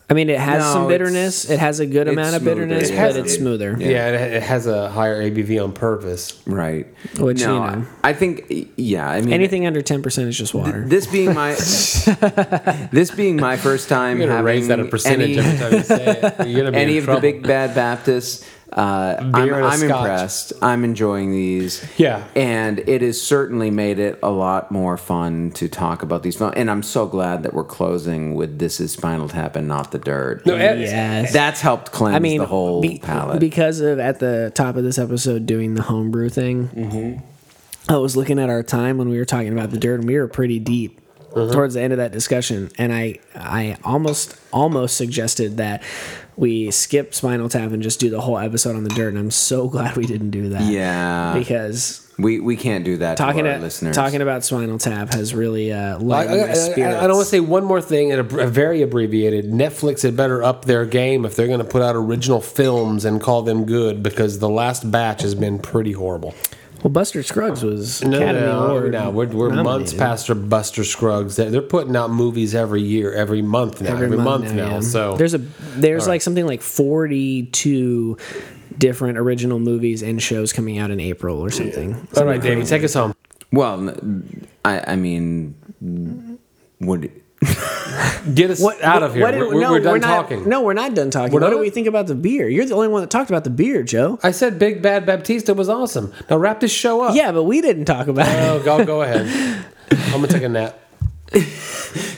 I mean, it has No, some bitterness. It has a good amount of smoother. bitterness, It but has- it's smoother. Yeah, it, it has a higher ABV on purpose. Right. Which, no, you know. I think yeah. I mean, Anything under ten percent is just water. This being my this being my first time having raise that a percentage any, every time you say it. You're gonna be any of trouble. the big bad Baptists. Uh, I'm, Beer and a I'm impressed. I'm enjoying these. Yeah. and it has certainly made it a lot more fun to talk about these films. And I'm so glad that we're closing with "This Is Spinal Tap" and not "The Dirt." No, yes. That's helped cleanse I mean, the whole be- palate. because of at the top of this episode doing the homebrew thing. Mm-hmm. I was looking at our time when we were talking about the dirt, and we were pretty deep Uh-huh. towards the end of that discussion. And I, I almost, almost suggested that we skip Spinal Tap and just do the whole episode on the dirt. And I'm so glad we didn't do that. yeah, because we we can't do that talking to our to, listeners. talking about Spinal Tap has really uh, lightened I, my I, spirits. I don't want to say one more thing, and a, a very abbreviated. Netflix had better up their game if they're going to put out original films and call them good, because the last batch has been pretty horrible. Well, Buster Scruggs was No, Academy no, Award. no, we're, we're months past our Buster Scruggs. They're, they're putting out movies every year, every month now, every, month, now. yeah. So there's a there's like something like 42 different original movies and shows coming out in April or something. all right, David, take us home. Well, I, I mean, would Get us out of here. what did- we're, we're, no, we're done not, talking. No, we're not done talking. We're what do we think about the beer? You're the only one that talked about the beer, Joe. I said Big Bad Baptista was awesome. Now wrap this show up. Yeah, but we didn't talk about it. Oh, go, go ahead. I'm gonna take a nap.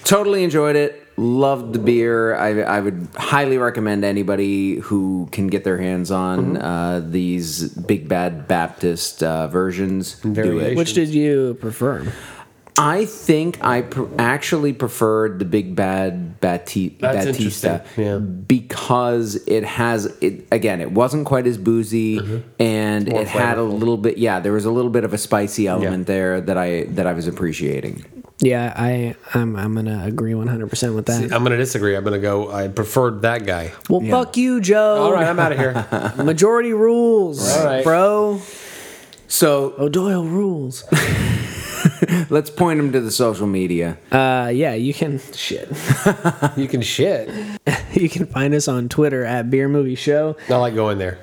totally enjoyed it. Loved the beer. I, I would highly recommend anybody who can get their hands on uh, these Big Bad Baptist uh, versions. Do it. Which did you prefer? I think I pr- actually preferred the Big Bad Bati- That's Batista interesting, yeah. because it has it again. It wasn't quite as boozy, mm-hmm. and More it had a little bit. Yeah, there was a little bit of a spicy element Yeah. there that I that I was appreciating. Yeah, I I'm I'm gonna agree 100 percent with that. I'm gonna disagree. I'm gonna go. I preferred that guy. well, fuck you, Joe. All right, I'm out of here. Majority rules, All right. bro. So O'Doyle rules. let's point them to the social media. Uh, yeah, you can shit. You can shit. You can find us on Twitter at Beer Movie Show. I like going there.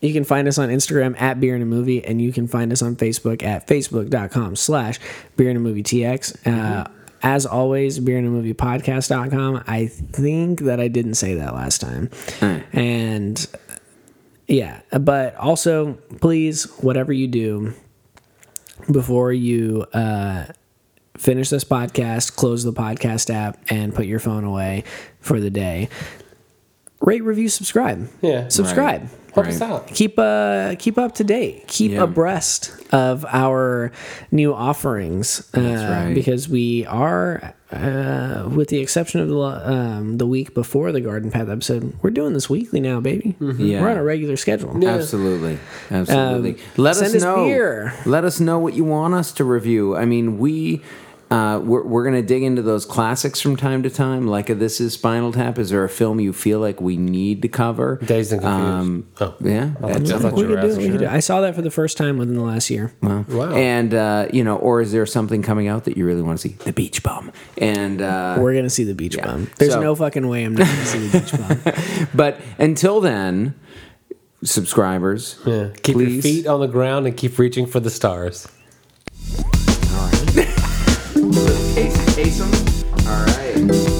You can find us on Instagram at Beer and a Movie, and you can find us on Facebook at facebook.com slash Beer and a Movie TX. Uh, as always, beer and a movie podcast.com. I think that I didn't say that last time. And yeah, but also, please, whatever you do, before you uh, finish this podcast, close the podcast app, and put your phone away for the day. Rate, review, subscribe. Yeah. subscribe. Help us out. Keep uh keep up to date. Keep Yeah. abreast of our new offerings. Uh, right. Because we are, uh, with the exception of the um, the week before the Garden Path episode, we're doing this weekly now, baby. Yeah. We're on a regular schedule. Absolutely, absolutely. Um, Let send us us know. beer. Let us know what you want us to review. I mean, we uh, we're, we're going to dig into those classics from time to time. Like a This Is Spinal Tap. Is there a film you feel like we need to cover? Dazed and confused. Um, Oh. yeah, I that's- thought we you were could do it. asking. We could do it. I saw that for the first time within the last year. Wow. wow. And uh, you know, or is there something coming out that you really want to see? The Beach Bum. And uh, We're gonna see the beach yeah. bum. There's So- no fucking way I'm not gonna see the beach bum. but until then, subscribers, Yeah. Keep your feet on the ground and keep reaching for the stars. Case, case 'em. All right.